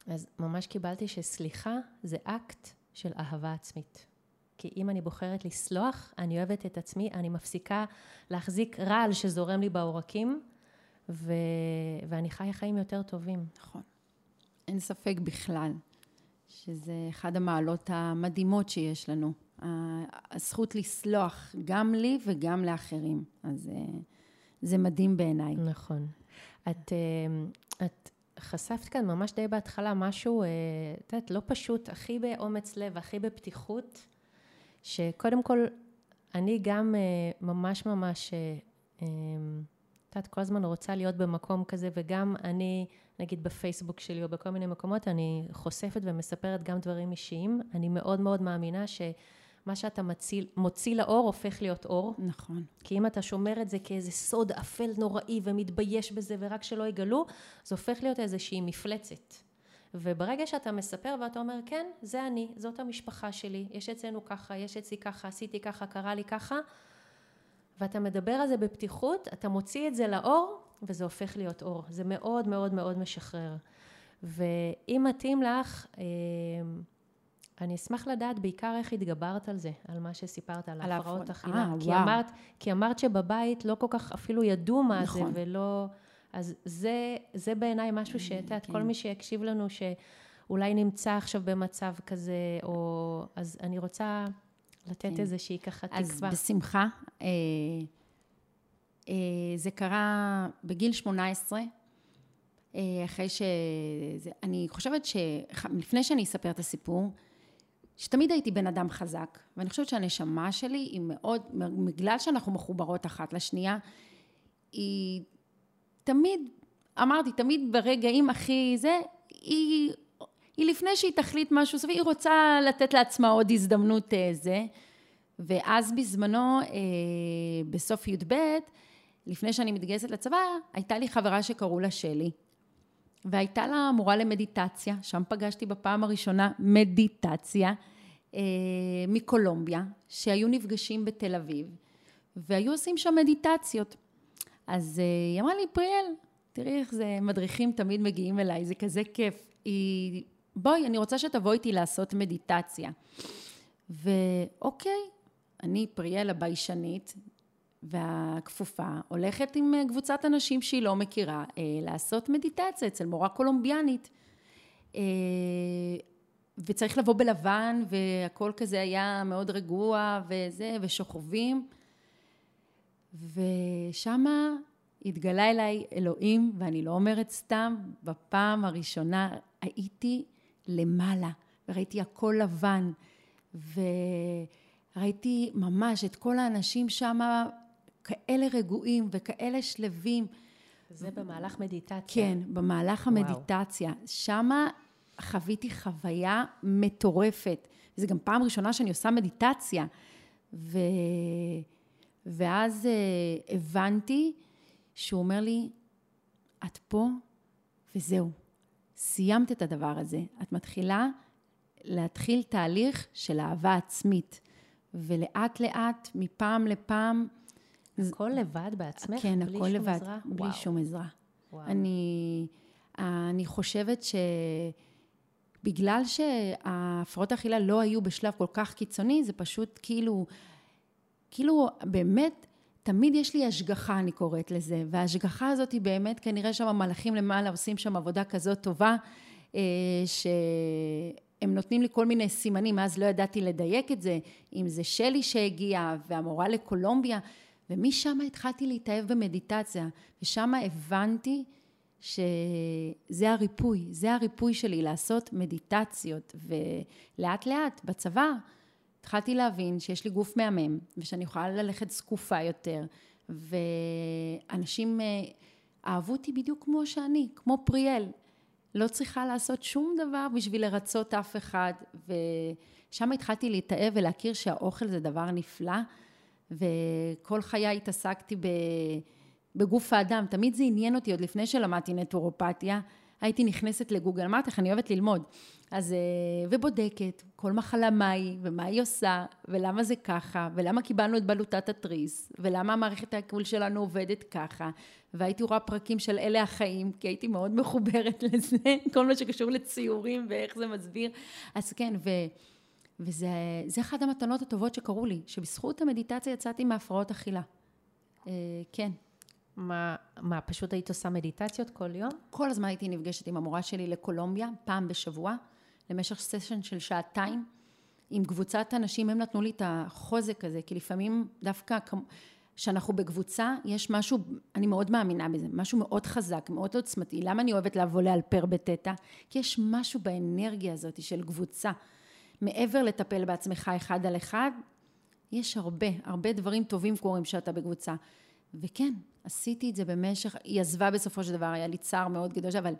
אז ממש קיבלתי שסליחה זה אקט של אהבה עצמית. כי אם אני בוחרת לסלוח, אני אוהבת את עצמי, אני מפסיקה להחזיק רעל שזורם לי בעורקים, ו... ואני חיה חיים יותר טובים. נכון. אין ספק בכלל שזה אחד המעלות המדהימות שיש לנו. הזכות לסלוח גם לי וגם לאחרים. אז אה, זה מדהים בעיניי. נכון. את, אה, את חשפת כאן ממש די בהתחלה משהו, את יודעת, לא פשוט, הכי באומץ לב, הכי בפתיחות, שקודם כל, אני גם ממש ממש, את יודעת, כל הזמן רוצה להיות במקום כזה, וגם אני, נגיד בפייסבוק שלי או בכל מיני מקומות, אני חושפת ומספרת גם דברים אישיים. אני מאוד מאוד מאמינה ש... מה שאתה מציל, מוציא לאור הופך להיות אור. נכון. כי אם אתה שומר את זה כאיזה סוד אפל נוראי ומתבייש בזה ורק שלא יגלו, זה הופך להיות איזושהי מפלצת. וברגע שאתה מספר ואתה אומר, כן, זה אני, זאת המשפחה שלי, יש אצלנו ככה, יש אצלי ככה, עשיתי ככה, קרה לי ככה, ואתה מדבר על זה בפתיחות, אתה מוציא את זה לאור, וזה הופך להיות אור. זה מאוד מאוד מאוד משחרר. ואם מתאים לך, אה, אני אשמח לדעת בעיקר איך התגברת על זה, על מה שסיפרת, על, על הפרעות אכילה. אה, כי, אמרת, כי אמרת שבבית לא כל כך אפילו ידעו מה נכון. זה, ולא... אז זה, זה בעיניי משהו שאת יודעת, כן. כל מי שיקשיב לנו, שאולי נמצא עכשיו במצב כזה, או... אז אני רוצה לתת כן. איזושהי ככה אז תקווה. אז בשמחה. אה, אה, זה קרה בגיל 18, אה, אחרי ש... אני חושבת שלפני שאני אספר את הסיפור, שתמיד הייתי בן אדם חזק, ואני חושבת שהנשמה שלי היא מאוד, בגלל שאנחנו מחוברות אחת לשנייה, היא תמיד, אמרתי, תמיד ברגעים הכי זה, היא, היא לפני שהיא תחליט משהו סביב, היא רוצה לתת לעצמה עוד הזדמנות אה, זה. ואז בזמנו, אה, בסוף י"ב, לפני שאני מתגייסת לצבא, הייתה לי חברה שקראו לה שלי. והייתה לה מורה למדיטציה, שם פגשתי בפעם הראשונה מדיטציה, אה, מקולומביה, שהיו נפגשים בתל אביב, והיו עושים שם מדיטציות. אז אה, היא אמרה לי, פריאל, תראי איך זה, מדריכים תמיד מגיעים אליי, זה כזה כיף. היא, בואי, אני רוצה שתבואי איתי לעשות מדיטציה. ואוקיי, אני פריאל הביישנית, והכפופה הולכת עם אה, קבוצת אנשים שהיא לא מכירה אה, לעשות מדיטציה אצל מורה קולומביאנית. אה, וצריך לבוא בלבן, והכל כזה היה מאוד רגוע וזה, ושוכבים. ושמה התגלה אליי אלוהים, ואני לא אומרת סתם, בפעם הראשונה הייתי למעלה, וראיתי הכל לבן, וראיתי ממש את כל האנשים שם כאלה רגועים וכאלה שלווים. זה במהלך מדיטציה. כן, במהלך המדיטציה. וואו. שמה חוויתי חוויה מטורפת. זו גם פעם ראשונה שאני עושה מדיטציה. ו... ואז uh, הבנתי שהוא אומר לי, את פה וזהו, סיימת את הדבר הזה. את מתחילה להתחיל תהליך של אהבה עצמית. ולאט לאט, מפעם לפעם, הכל לבד בעצמך? כן, הכל לבד, עזרה? בלי וואו. שום עזרה. וואו. אני, אני חושבת שבגלל שההפרעות האכילה לא היו בשלב כל כך קיצוני, זה פשוט כאילו, כאילו באמת, תמיד יש לי השגחה, אני קוראת לזה, וההשגחה הזאת היא באמת, כנראה שם המלאכים למעלה עושים שם עבודה כזאת טובה, אה, שהם נותנים לי כל מיני סימנים, אז לא ידעתי לדייק את זה, אם זה שלי שהגיעה והמורה לקולומביה, ומשם התחלתי להתאהב במדיטציה, ושם הבנתי שזה הריפוי, זה הריפוי שלי, לעשות מדיטציות, ולאט לאט בצבא התחלתי להבין שיש לי גוף מהמם, ושאני יכולה ללכת זקופה יותר, ואנשים אה, אהבו אותי בדיוק כמו שאני, כמו פריאל. לא צריכה לעשות שום דבר בשביל לרצות אף אחד, ושם התחלתי להתאהב ולהכיר שהאוכל זה דבר נפלא. וכל חיי התעסקתי בגוף האדם. תמיד זה עניין אותי, עוד לפני שלמדתי נטורופתיה, הייתי נכנסת לגוגל, אמרתי לך, אני אוהבת ללמוד. אז, אה, ובודקת כל מחלה מה היא, ומה היא עושה, ולמה זה ככה, ולמה קיבלנו את בלוטת התריס, ולמה המערכת העיכול שלנו עובדת ככה. והייתי רואה פרקים של אלה החיים, כי הייתי מאוד מחוברת <laughs> לזה, כל מה שקשור לציורים ואיך זה מסביר. אז כן, ו... וזה אחת המתנות הטובות שקרו לי, שבזכות המדיטציה יצאתי מהפרעות אכילה. אה, כן. מה, מה, פשוט היית עושה מדיטציות כל יום? כל הזמן הייתי נפגשת עם המורה שלי לקולומביה, פעם בשבוע, למשך סשן של שעתיים, עם קבוצת אנשים, הם נתנו לי את החוזק הזה, כי לפעמים דווקא שאנחנו בקבוצה, יש משהו, אני מאוד מאמינה בזה, משהו מאוד חזק, מאוד עוצמתי. למה אני אוהבת לבוא לאלפר בטטה? כי יש משהו באנרגיה הזאת של קבוצה. מעבר לטפל בעצמך אחד על אחד, יש הרבה, הרבה דברים טובים קורים כשאתה בקבוצה. וכן, עשיתי את זה במשך, היא עזבה בסופו של דבר, היה לי צער מאוד גדול, אבל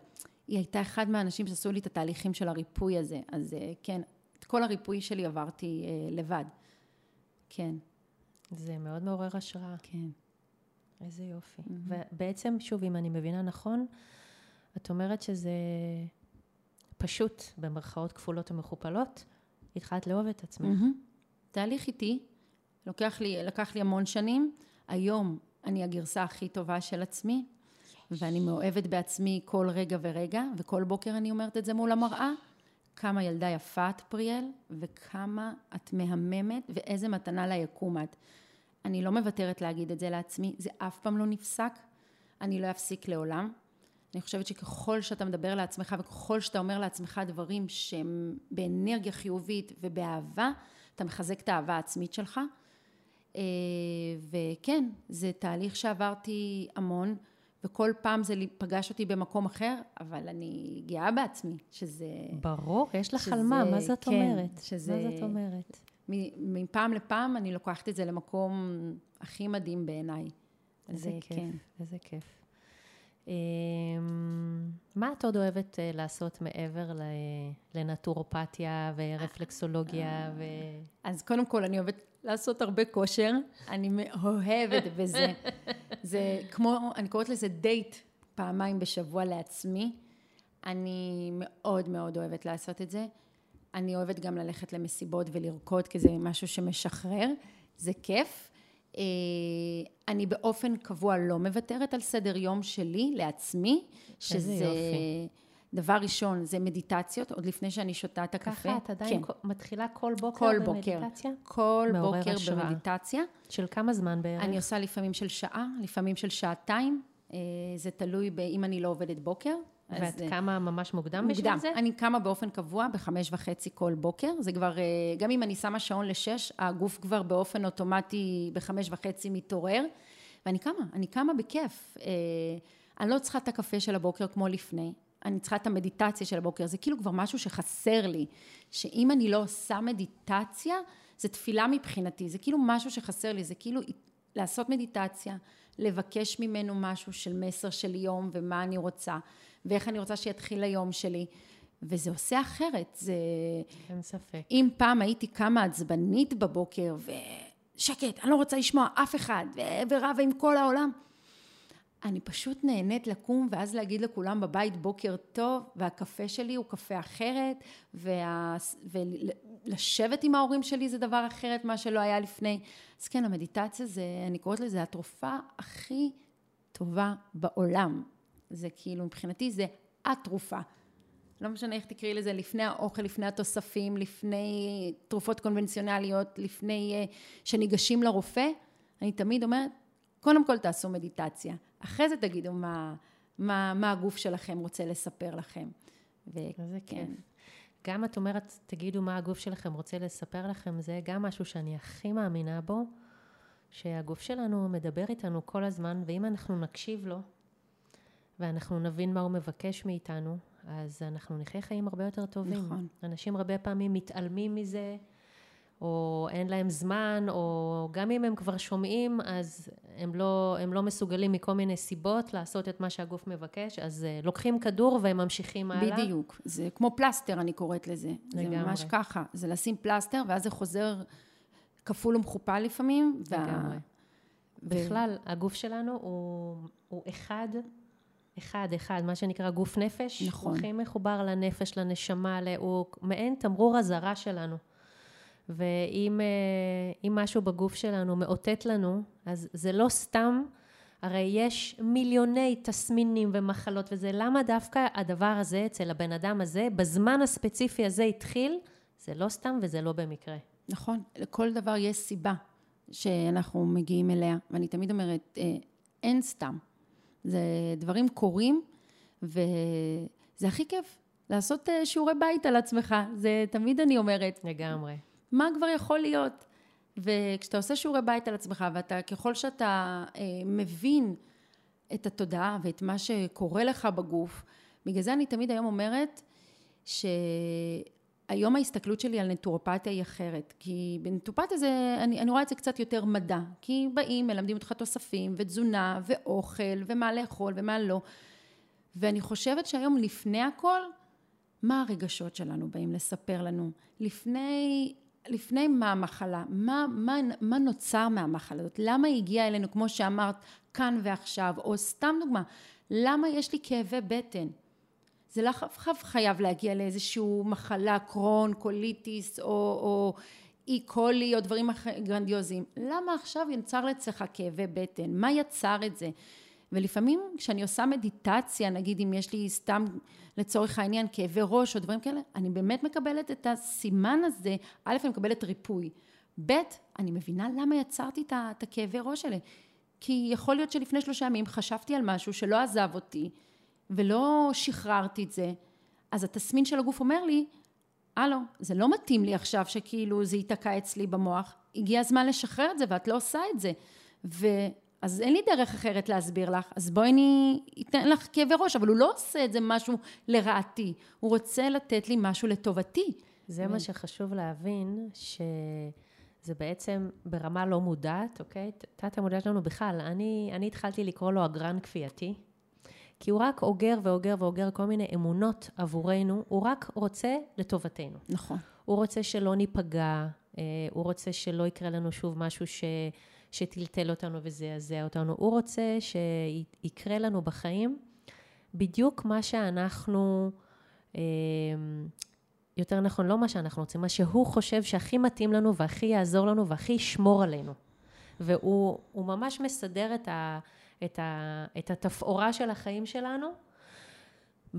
היא הייתה אחד מהאנשים שעשו לי את התהליכים של הריפוי הזה. אז אה, כן, את כל הריפוי שלי עברתי אה, לבד. כן. זה מאוד מעורר השראה. כן. איזה יופי. Mm-hmm. ובעצם, שוב, אם אני מבינה נכון, את אומרת שזה פשוט, במרכאות כפולות ומכופלות, התחלת לאהוב את עצמך. Mm-hmm. תהליך איתי, לוקח לי, לקח לי המון שנים. היום אני הגרסה הכי טובה של עצמי, ואני מאוהבת בעצמי כל רגע ורגע, וכל בוקר אני אומרת את זה מול המראה. כמה ילדה יפה את, פריאל, וכמה את מהממת, ואיזה מתנה ליקום את. אני לא מוותרת להגיד את זה לעצמי, זה אף פעם לא נפסק, אני לא אפסיק לעולם. אני חושבת שככל שאתה מדבר לעצמך וככל שאתה אומר לעצמך דברים שהם באנרגיה חיובית ובאהבה, אתה מחזק את האהבה העצמית שלך. אה, וכן, זה תהליך שעברתי המון, וכל פעם זה פגש אותי במקום אחר, אבל אני גאה בעצמי, שזה... ברור, יש לך על מה, מה זאת כן, אומרת? שזה... מה זאת אומרת? מפעם לפעם אני לוקחת את זה למקום הכי מדהים בעיניי. איזה כיף, כן. איזה כיף. אמ, מה את עוד אוהבת אה, לעשות מעבר לנטורופתיה ורפלקסולוגיה? ו... אז קודם כל, אני אוהבת לעשות הרבה כושר. אני מאוהבת בזה. <laughs> זה כמו, אני קוראת לזה דייט פעמיים בשבוע לעצמי. אני מאוד מאוד אוהבת לעשות את זה. אני אוהבת גם ללכת למסיבות ולרקוד, כי זה משהו שמשחרר. זה כיף. אה, אני באופן קבוע לא מוותרת על סדר יום שלי, לעצמי, שזה... דבר ראשון, זה מדיטציות, עוד לפני שאני שותה את הקפה. ככה את עדיין כן. מתחילה כל בוקר כל במדיטציה? כל בוקר השראה. במדיטציה. של כמה זמן בערך? אני עושה לפעמים של שעה, לפעמים של שעתיים. אה, זה תלוי אם אני לא עובדת בוקר. ואת קמה ממש מוקדם בשביל זה? מוקדם. אני קמה באופן קבוע בחמש וחצי כל בוקר. זה כבר, אה, גם אם אני שמה שעון לשש, הגוף כבר באופן אוטומטי בחמש וחצי מתעורר. ואני קמה, אני קמה בכיף. אה, אני לא צריכה את הקפה של הבוקר כמו לפני. אני צריכה את המדיטציה של הבוקר. זה כאילו כבר משהו שחסר לי. שאם אני לא עושה מדיטציה, זה תפילה מבחינתי. זה כאילו משהו שחסר לי. זה כאילו לעשות מדיטציה, לבקש ממנו משהו של מסר של יום ומה אני רוצה, ואיך אני רוצה שיתחיל היום שלי. וזה עושה אחרת, זה... אין ספק. אם פעם הייתי קמה עצבנית בבוקר, ושקט, אני לא רוצה לשמוע אף אחד, ו... ורבה עם כל העולם, אני פשוט נהנית לקום ואז להגיד לכולם בבית בוקר טוב, והקפה שלי הוא קפה אחרת, וה... ולשבת עם ההורים שלי זה דבר אחרת מה שלא היה לפני. אז כן, המדיטציה זה, אני קוראת לזה התרופה הכי טובה בעולם. זה כאילו, מבחינתי זה התרופה. לא משנה איך תקראי לזה, לפני האוכל, לפני התוספים, לפני תרופות קונבנציונליות, לפני uh, שניגשים לרופא, אני תמיד אומרת, קודם כל תעשו מדיטציה. אחרי זה תגידו מה, מה, מה הגוף שלכם רוצה לספר לכם. וכן. כיף. גם את אומרת, תגידו מה הגוף שלכם רוצה לספר לכם, זה גם משהו שאני הכי מאמינה בו, שהגוף שלנו מדבר איתנו כל הזמן, ואם אנחנו נקשיב לו, ואנחנו נבין מה הוא מבקש מאיתנו, אז אנחנו נחיה חיים הרבה יותר טובים. נכון. אנשים הרבה פעמים מתעלמים מזה, או אין להם זמן, או גם אם הם כבר שומעים, אז הם לא, הם לא מסוגלים מכל מיני סיבות לעשות את מה שהגוף מבקש, אז uh, לוקחים כדור והם ממשיכים הלאה. בדיוק, זה כמו פלסטר, אני קוראת לזה. לגמרי. זה ממש ככה, זה לשים פלסטר, ואז זה חוזר כפול ומכופל לפעמים. לגמרי. וה... בכלל, הגוף שלנו הוא, הוא אחד אחד, אחד, מה שנקרא גוף נפש. נכון. הוא הכי מחובר לנפש, לנשמה, הוא מעין תמרור אזהרה שלנו. ואם אה, משהו בגוף שלנו מאותת לנו, אז זה לא סתם, הרי יש מיליוני תסמינים ומחלות וזה, למה דווקא הדבר הזה אצל הבן אדם הזה, בזמן הספציפי הזה התחיל, זה לא סתם וזה לא במקרה. נכון, לכל דבר יש סיבה שאנחנו מגיעים אליה, ואני תמיד אומרת, אה, אין סתם. זה דברים קורים, וזה הכי כיף, לעשות אה, שיעורי בית על עצמך, זה תמיד אני אומרת. לגמרי. מה כבר יכול להיות? וכשאתה עושה שיעורי בית על עצמך, ואתה, ככל שאתה אה, מבין את התודעה ואת מה שקורה לך בגוף, בגלל זה אני תמיד היום אומרת, שהיום ההסתכלות שלי על נטורופתיה היא אחרת, כי בנטורופתיה זה, אני, אני רואה את זה קצת יותר מדע, כי באים, מלמדים אותך תוספים, ותזונה, ואוכל, ומה לאכול, ומה לא, ואני חושבת שהיום לפני הכל, מה הרגשות שלנו באים לספר לנו? לפני, לפני מה המחלה? מה, מה, מה נוצר מהמחלה הזאת? למה היא הגיעה אלינו, כמו שאמרת, כאן ועכשיו? או סתם דוגמה, למה יש לי כאבי בטן? זה לא חייב להגיע לאיזושהי מחלה, קרוהן, קוליטיס, או, או E. coli, או דברים גרנדיוזיים. למה עכשיו יצר אצלך כאבי בטן? מה יצר את זה? ולפעמים כשאני עושה מדיטציה, נגיד אם יש לי סתם לצורך העניין כאבי ראש או דברים כאלה, אני באמת מקבלת את הסימן הזה, א', אני מקבלת ריפוי, ב', אני מבינה למה יצרתי את הכאבי ראש האלה. כי יכול להיות שלפני שלושה ימים חשבתי על משהו שלא עזב אותי ולא שחררתי את זה, אז התסמין של הגוף אומר לי, הלו, זה לא מתאים לי עכשיו שכאילו זה ייתקע אצלי במוח, הגיע הזמן לשחרר את זה ואת לא עושה את זה. ו... אז אין לי דרך אחרת להסביר לך, אז בואי אני אתן לך כאבי ראש, אבל הוא לא עושה את זה משהו לרעתי, הוא רוצה לתת לי משהו לטובתי. זה מה שחשוב להבין, שזה בעצם ברמה לא מודעת, אוקיי? תת המודע שלנו בכלל, אני, אני התחלתי לקרוא לו אגרן כפייתי, כי הוא רק אוגר ואוגר ואוגר כל מיני אמונות עבורנו, הוא רק רוצה לטובתנו. נכון. הוא רוצה שלא ניפגע, אה, הוא רוצה שלא יקרה לנו שוב משהו ש... שטלטל אותנו וזעזע אותנו. הוא רוצה שיקרה לנו בחיים בדיוק מה שאנחנו, אה, יותר נכון, לא מה שאנחנו רוצים, מה שהוא חושב שהכי מתאים לנו והכי יעזור לנו והכי ישמור עלינו. והוא ממש מסדר את, ה, את, ה, את התפאורה של החיים שלנו.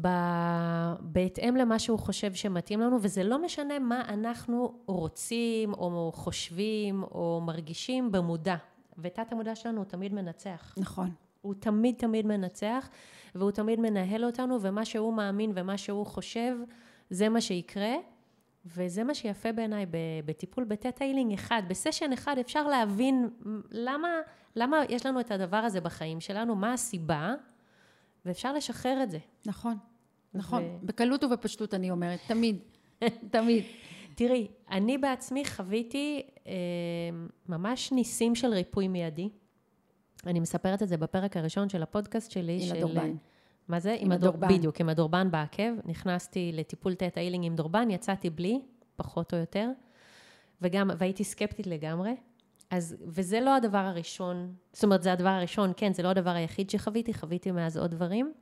ב... בהתאם למה שהוא חושב שמתאים לנו, וזה לא משנה מה אנחנו רוצים, או חושבים, או מרגישים במודע. ותת המודע שלנו הוא תמיד מנצח. נכון. הוא תמיד תמיד מנצח, והוא תמיד מנהל אותנו, ומה שהוא מאמין ומה שהוא חושב, זה מה שיקרה. וזה מה שיפה בעיניי בטיפול בטט-איילינג אחד, בסשן אחד אפשר להבין למה, למה יש לנו את הדבר הזה בחיים שלנו, מה הסיבה, ואפשר לשחרר את זה. נכון, נכון. ו... בקלות ובפשטות אני אומרת, תמיד, <laughs> תמיד. תראי, אני בעצמי חוויתי אה, ממש ניסים של ריפוי מיידי. אני מספרת את זה בפרק הראשון של הפודקאסט שלי. עם של... הדורבן. מה זה? עם, עם הדורבן. בדיוק, עם הדורבן בעקב. נכנסתי לטיפול תטא אילינג עם דורבן, יצאתי בלי, פחות או יותר, וגם, והייתי סקפטית לגמרי. אז, וזה לא הדבר הראשון, זאת אומרת, זה הדבר הראשון, כן, זה לא הדבר היחיד שחוויתי, חוויתי מאז עוד דברים.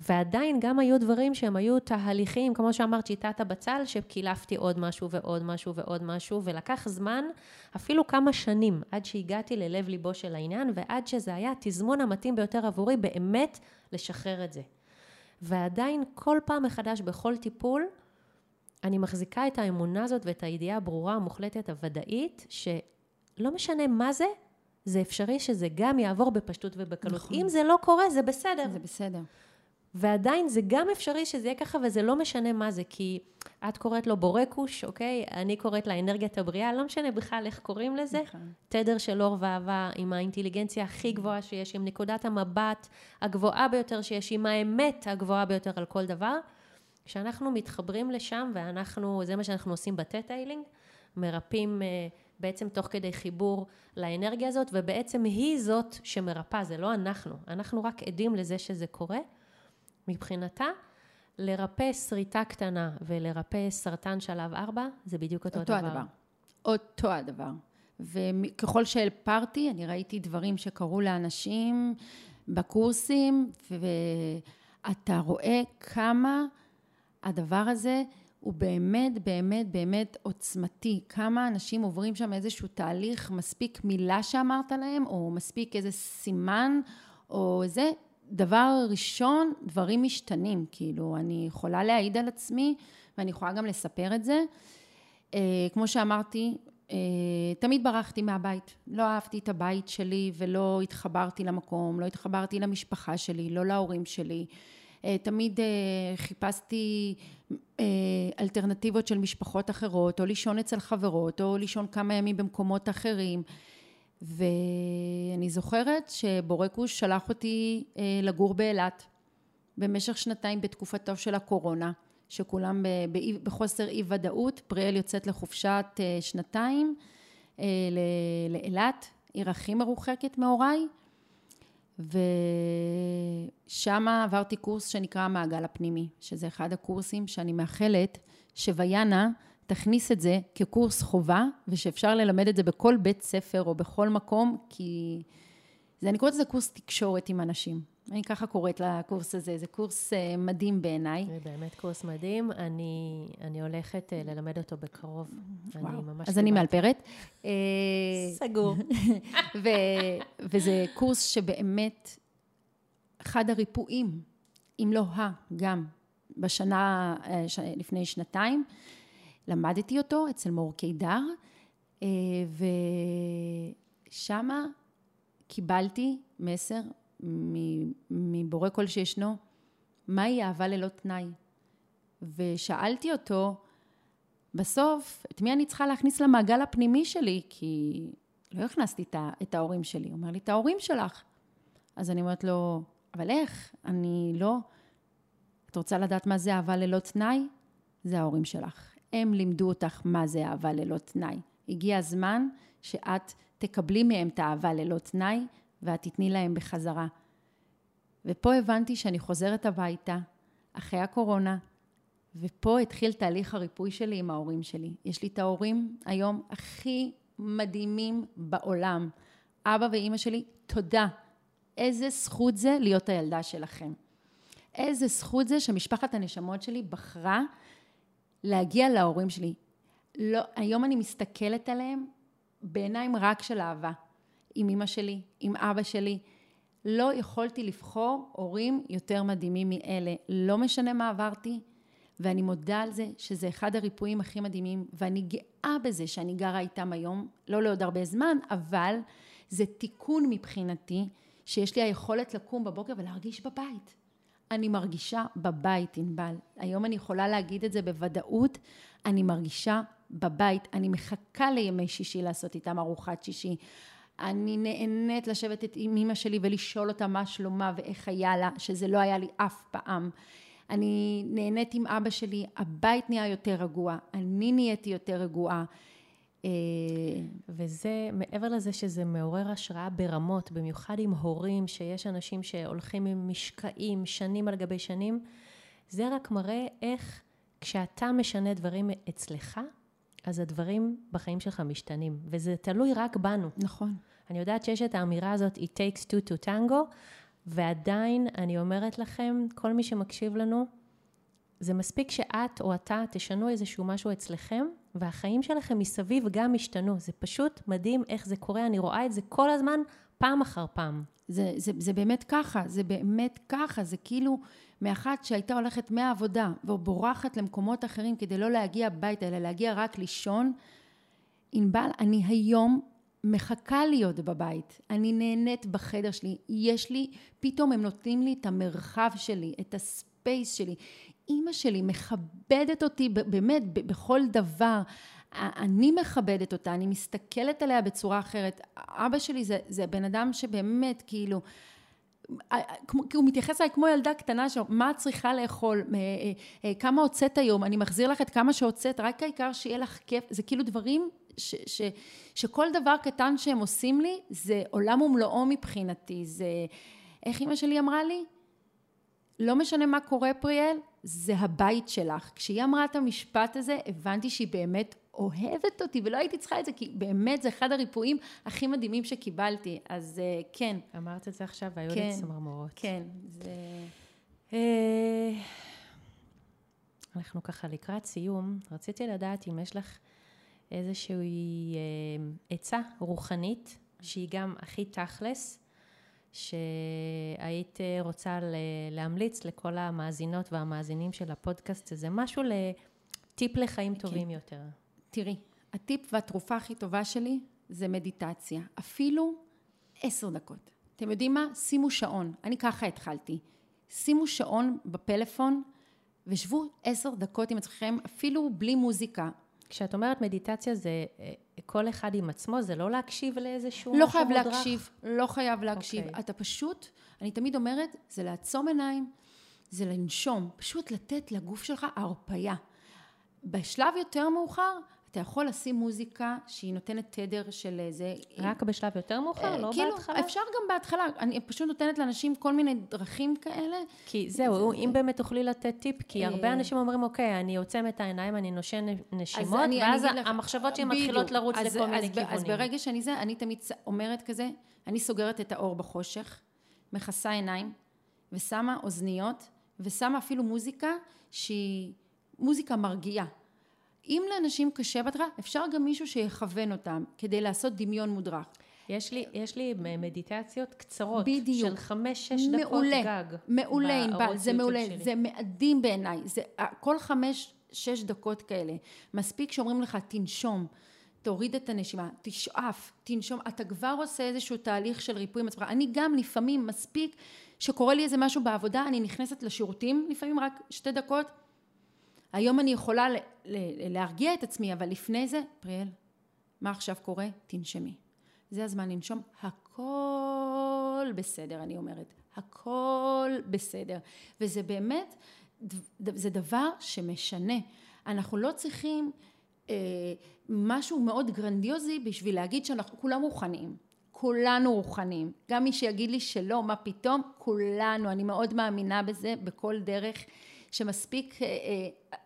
ועדיין גם היו דברים שהם היו תהליכים, כמו שאמרת, שיטת הבצל, שקילפתי עוד משהו ועוד משהו ועוד משהו, ולקח זמן, אפילו כמה שנים, עד שהגעתי ללב ליבו של העניין, ועד שזה היה התזמון המתאים ביותר עבורי באמת לשחרר את זה. ועדיין כל פעם מחדש בכל טיפול, אני מחזיקה את האמונה הזאת ואת הידיעה הברורה, המוחלטת, הוודאית, שלא משנה מה זה, זה אפשרי שזה גם יעבור בפשטות ובקלות. נכון. אם זה לא קורה, זה בסדר. זה בסדר. ועדיין זה גם אפשרי שזה יהיה ככה, וזה לא משנה מה זה, כי את קוראת לו בורקוש, אוקיי? אני קוראת לה אנרגיית הבריאה, לא משנה בכלל איך קוראים לזה. נכון. תדר של אור ואהבה, עם האינטליגנציה הכי גבוהה שיש, עם נקודת המבט הגבוהה ביותר שיש, עם האמת הגבוהה ביותר על כל דבר. כשאנחנו מתחברים לשם, ואנחנו, זה מה שאנחנו עושים בטט-איילינג, מרפאים אה, בעצם תוך כדי חיבור לאנרגיה הזאת, ובעצם היא זאת שמרפאה, זה לא אנחנו. אנחנו רק עדים לזה שזה קורה. מבחינתה, לרפא שריטה קטנה ולרפא סרטן שלב 4, זה בדיוק אותו, אותו דבר. הדבר. אותו הדבר. וככל שהלפרתי, אני ראיתי דברים שקרו לאנשים בקורסים, ואתה רואה כמה הדבר הזה הוא באמת, באמת, באמת עוצמתי. כמה אנשים עוברים שם איזשהו תהליך, מספיק מילה שאמרת להם, או מספיק איזה סימן, או זה, דבר ראשון, דברים משתנים, כאילו, אני יכולה להעיד על עצמי, ואני יכולה גם לספר את זה. אה, כמו שאמרתי, אה, תמיד ברחתי מהבית. לא אהבתי את הבית שלי ולא התחברתי למקום, לא התחברתי למשפחה שלי, לא להורים שלי. תמיד חיפשתי אלטרנטיבות של משפחות אחרות, או לישון אצל חברות, או לישון כמה ימים במקומות אחרים. ואני זוכרת שבורקוש שלח אותי לגור באילת במשך שנתיים בתקופתו של הקורונה. שכולם בחוסר אי ודאות, פריאל יוצאת לחופשת אה, שנתיים אה, לאילת, עיר הכי מרוחקת מהוריי, ושם עברתי קורס שנקרא המעגל הפנימי, שזה אחד הקורסים שאני מאחלת שוויאנה תכניס את זה כקורס חובה, ושאפשר ללמד את זה בכל בית ספר או בכל מקום, כי זה, אני קוראת לזה קורס תקשורת עם אנשים. אני ככה קוראת לקורס הזה, זה קורס אה, מדהים בעיניי. זה באמת קורס מדהים, אני, אני הולכת אה, ללמד אותו בקרוב. וואו, אני ממש אז אני מאלפרת. אה, סגור. <laughs> ו, וזה קורס שבאמת, אחד הריפואים, אם לא ה, גם, בשנה, לפני שנתיים, למדתי אותו אצל מור קידר, ושמה קיבלתי מסר מבורא כל שישנו, מהי אהבה ללא תנאי? ושאלתי אותו, בסוף, את מי אני צריכה להכניס למעגל הפנימי שלי? כי לא הכנסתי את ההורים שלי. הוא אומר לי, את ההורים שלך. אז אני אומרת לו, אבל איך? אני לא... את רוצה לדעת מה זה אהבה ללא תנאי? זה ההורים שלך. הם לימדו אותך מה זה אהבה ללא תנאי. הגיע הזמן שאת תקבלי מהם את האהבה ללא תנאי, ואת תתני להם בחזרה. ופה הבנתי שאני חוזרת הביתה, אחרי הקורונה, ופה התחיל תהליך הריפוי שלי עם ההורים שלי. יש לי את ההורים היום הכי מדהימים בעולם. אבא ואימא שלי, תודה. איזה זכות זה להיות הילדה שלכם. איזה זכות זה שמשפחת הנשמות שלי בחרה להגיע להורים שלי. לא, היום אני מסתכלת עליהם בעיניים רק של אהבה. עם אמא שלי, עם אבא שלי. לא יכולתי לבחור הורים יותר מדהימים מאלה. לא משנה מה עברתי, ואני מודה על זה שזה אחד הריפויים הכי מדהימים, ואני גאה בזה שאני גרה איתם היום, לא לעוד הרבה זמן, אבל זה תיקון מבחינתי, שיש לי היכולת לקום בבוקר ולהרגיש בבית. אני מרגישה בבית, ענבל. היום אני יכולה להגיד את זה בוודאות, אני מרגישה בבית. אני מחכה לימי שישי לעשות איתם ארוחת שישי. אני נהנית לשבת עם אימא שלי ולשאול אותה מה שלומה ואיך היה לה, שזה לא היה לי אף פעם. אני נהנית עם אבא שלי, הבית נהיה יותר רגוע, אני נהייתי יותר רגועה. אה, וזה, מעבר לזה שזה מעורר השראה ברמות, במיוחד עם הורים, שיש אנשים שהולכים עם משקעים שנים על גבי שנים, זה רק מראה איך כשאתה משנה דברים אצלך, אז הדברים בחיים שלך משתנים, וזה תלוי רק בנו. נכון. אני יודעת שיש את האמירה הזאת, it takes two to tango, ועדיין אני אומרת לכם, כל מי שמקשיב לנו, זה מספיק שאת או אתה תשנו איזשהו משהו אצלכם, והחיים שלכם מסביב גם השתנו. זה פשוט מדהים איך זה קורה, אני רואה את זה כל הזמן, פעם אחר פעם. זה, זה, זה באמת ככה, זה באמת ככה, זה כאילו מאחת שהייתה הולכת מהעבודה ובורחת למקומות אחרים כדי לא להגיע הביתה, אלא להגיע רק לישון. ענבל, אני היום מחכה להיות בבית, אני נהנית בחדר שלי, יש לי, פתאום הם נותנים לי את המרחב שלי, את הספייס שלי. אימא שלי מכבדת אותי באמת בכל דבר. אני מכבדת אותה, אני מסתכלת עליה בצורה אחרת. אבא שלי זה, זה בן אדם שבאמת, כאילו, הוא מתייחס אליי כמו ילדה קטנה מה את צריכה לאכול, אה, אה, כמה הוצאת היום, אני מחזיר לך את כמה שהוצאת, רק העיקר שיהיה לך כיף, זה כאילו דברים ש, ש, שכל דבר קטן שהם עושים לי, זה עולם ומלואו מבחינתי, זה, איך אימא שלי אמרה לי? לא משנה מה קורה פריאל, זה הבית שלך. כשהיא אמרה את המשפט הזה, הבנתי שהיא באמת אוהבת אותי, ולא הייתי צריכה את זה, כי באמת זה אחד הריפויים הכי מדהימים שקיבלתי, אז uh, כן. אמרת את זה עכשיו, והיו כן, לי צמרמורות. כן, זה... Uh, אנחנו ככה לקראת סיום, רציתי לדעת אם יש לך איזושהי uh, עצה רוחנית, שהיא גם הכי תכלס, שהיית רוצה להמליץ לכל המאזינות והמאזינים של הפודקאסט הזה, משהו לטיפ לחיים כן. טובים יותר. תראי, הטיפ והתרופה הכי טובה שלי זה מדיטציה. אפילו עשר דקות. אתם יודעים מה? שימו שעון. אני ככה התחלתי. שימו שעון בפלאפון ושבו עשר דקות עם עצמכם, אפילו בלי מוזיקה. כשאת אומרת מדיטציה זה אה, כל אחד עם עצמו, זה לא להקשיב לאיזשהו לא משהו חייב מודרך? להקשיב, לא חייב להקשיב. אוקיי. אתה פשוט, אני תמיד אומרת, זה לעצום עיניים, זה לנשום, פשוט לתת לגוף שלך הרפייה. בשלב יותר מאוחר, אתה יכול לשים מוזיקה שהיא נותנת תדר של איזה... רק בשלב יותר מאוחר, לא כאילו, בהתחלה? אפשר גם בהתחלה, אני פשוט נותנת לאנשים כל מיני דרכים כאלה. כי זהו, אם באמת תוכלי לתת טיפ, כי הרבה אה, אנשים אומרים, אוקיי, אני עוצם את העיניים, אני נושן נשימות, אני- ואז אני לך- המחשבות שלי בדיוק. מתחילות לרוץ אז- לכל מיני אז כיוונים. אז ברגע שאני זה, אני תמיד אומרת כזה, אני סוגרת את האור בחושך, מכסה עיניים, ושמה אוזניות, ושמה אפילו מוזיקה שהיא מוזיקה מרגיעה. אם לאנשים קשה בהתחלה, אפשר גם מישהו שיכוון אותם כדי לעשות דמיון מודרך. יש לי, יש לי מדיטציות קצרות, בדיוק. של חמש-שש דקות מעולה, גג. מעולה, ענבל, זה מעולה, שלי. זה מאדים בעיניי, זה כל חמש, שש דקות כאלה, מספיק שאומרים לך תנשום, תוריד את הנשימה, תשאף, תנשום, אתה כבר עושה איזשהו תהליך של ריפוי עם עצמך, אני גם לפעמים מספיק שקורה לי איזה משהו בעבודה, אני נכנסת לשירותים, לפעמים רק שתי דקות, היום אני יכולה להרגיע את עצמי, אבל לפני זה, פריאל, מה עכשיו קורה? תנשמי. זה הזמן לנשום, הכל בסדר, אני אומרת, הכל בסדר. וזה באמת, זה דבר שמשנה. אנחנו לא צריכים אה, משהו מאוד גרנדיוזי בשביל להגיד שאנחנו כולם רוחניים. כולנו רוחניים. גם מי שיגיד לי שלא, מה פתאום, כולנו. אני מאוד מאמינה בזה בכל דרך, שמספיק... אה, אה,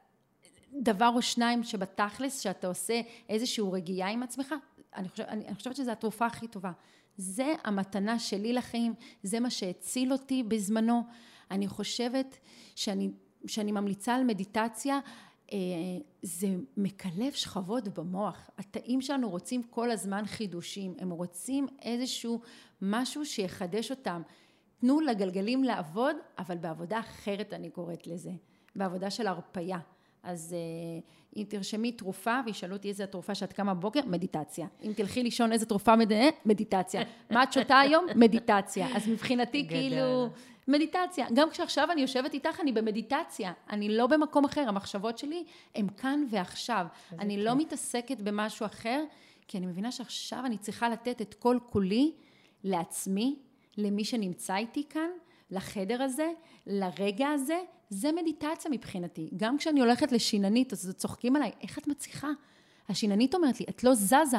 דבר או שניים שבתכלס, שאתה עושה איזושהי רגיעה עם עצמך, אני חושבת, אני, אני חושבת שזו התרופה הכי טובה. זה המתנה שלי לחיים, זה מה שהציל אותי בזמנו. אני חושבת שאני, שאני ממליצה על מדיטציה, אה, זה מקלב שכבות במוח. התאים שלנו רוצים כל הזמן חידושים, הם רוצים איזשהו משהו שיחדש אותם. תנו לגלגלים לעבוד, אבל בעבודה אחרת אני קוראת לזה, בעבודה של הרפייה. אז uh, אם תרשמי תרופה וישאלו אותי איזה התרופה שאת קמה בבוקר, מדיטציה. אם תלכי לישון איזה תרופה מד... אה, מדיטציה. מה את שותה היום? <laughs> מדיטציה. אז מבחינתי גדל. כאילו, מדיטציה. גם כשעכשיו אני יושבת איתך, אני במדיטציה. אני לא במקום אחר, המחשבות שלי הן כאן ועכשיו. אני לא מתעסקת במשהו אחר, כי אני מבינה שעכשיו אני צריכה לתת את כל כולי לעצמי, למי שנמצא איתי כאן, לחדר הזה, לרגע הזה, זה מדיטציה מבחינתי. גם כשאני הולכת לשיננית, אז צוחקים עליי, איך את מצליחה? השיננית אומרת לי, את לא זזה.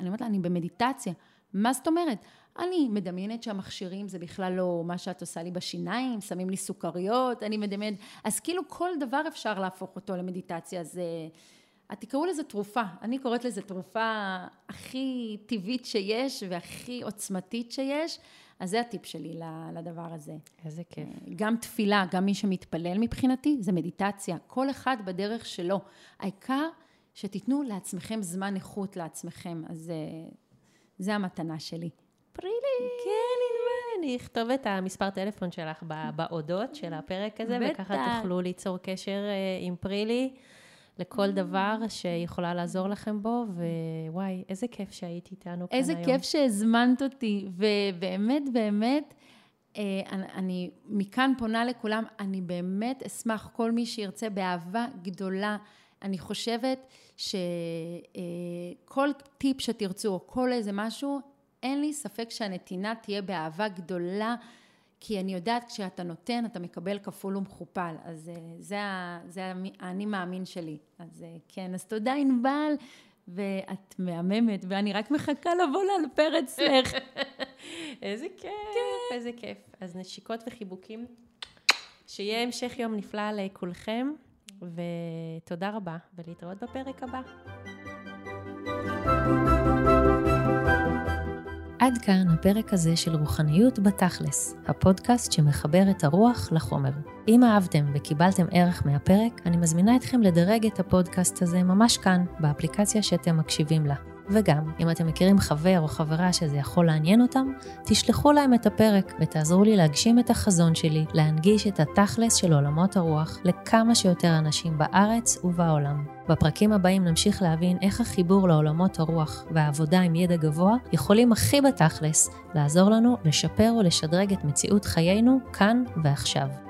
אני אומרת לה, אני במדיטציה. מה זאת אומרת? אני מדמיינת שהמכשירים זה בכלל לא מה שאת עושה לי בשיניים, שמים לי סוכריות, אני מדמיינת... אז כאילו כל דבר אפשר להפוך אותו למדיטציה, אז אה, תקראו לזה תרופה. אני קוראת לזה תרופה הכי טבעית שיש והכי עוצמתית שיש. אז זה הטיפ שלי לדבר הזה. איזה כיף. גם תפילה, גם מי שמתפלל מבחינתי, זה מדיטציה. כל אחד בדרך שלו. העיקר שתיתנו לעצמכם זמן איכות לעצמכם. אז אה, זה המתנה שלי. פרילי. כן, ענבל, אני אכתוב את המספר טלפון שלך באודות של הפרק הזה. וככה תוכלו ליצור קשר אה, עם פרילי לכל דבר שיכולה לעזור לכם בו, ווואי, איזה כיף שהיית איתנו כאן איזה היום. כיף שהזמנת אותי, ובאמת, באמת, אה, אני, אני מכאן פונה לכולם, אני באמת אשמח, כל מי שירצה באהבה גדולה. אני חושבת שכל טיפ שתרצו, או כל איזה משהו, אין לי ספק שהנתינה תהיה באהבה גדולה, כי אני יודעת, כשאתה נותן, אתה מקבל כפול ומכופל. אז אה, זה, זה האני מאמין שלי. אז אה, כן, אז תודה ענבל, ואת מהממת, ואני רק מחכה לבוא לאלפר אצלך. <laughs> איזה כיף, איזה כיף. אז נשיקות וחיבוקים. שיהיה המשך יום נפלא לכולכם, ותודה רבה, ולהתראות בפרק הבא. עד כאן הפרק הזה של רוחניות בתכלס, הפודקאסט שמחבר את הרוח לחומר. אם אהבתם וקיבלתם ערך מהפרק, אני מזמינה אתכם לדרג את הפודקאסט הזה ממש כאן, באפליקציה שאתם מקשיבים לה. וגם, אם אתם מכירים חבר או חברה שזה יכול לעניין אותם, תשלחו להם את הפרק ותעזרו לי להגשים את החזון שלי, להנגיש את התכלס של עולמות הרוח לכמה שיותר אנשים בארץ ובעולם. בפרקים הבאים נמשיך להבין איך החיבור לעולמות הרוח והעבודה עם ידע גבוה יכולים הכי בתכלס לעזור לנו לשפר ולשדרג את מציאות חיינו כאן ועכשיו.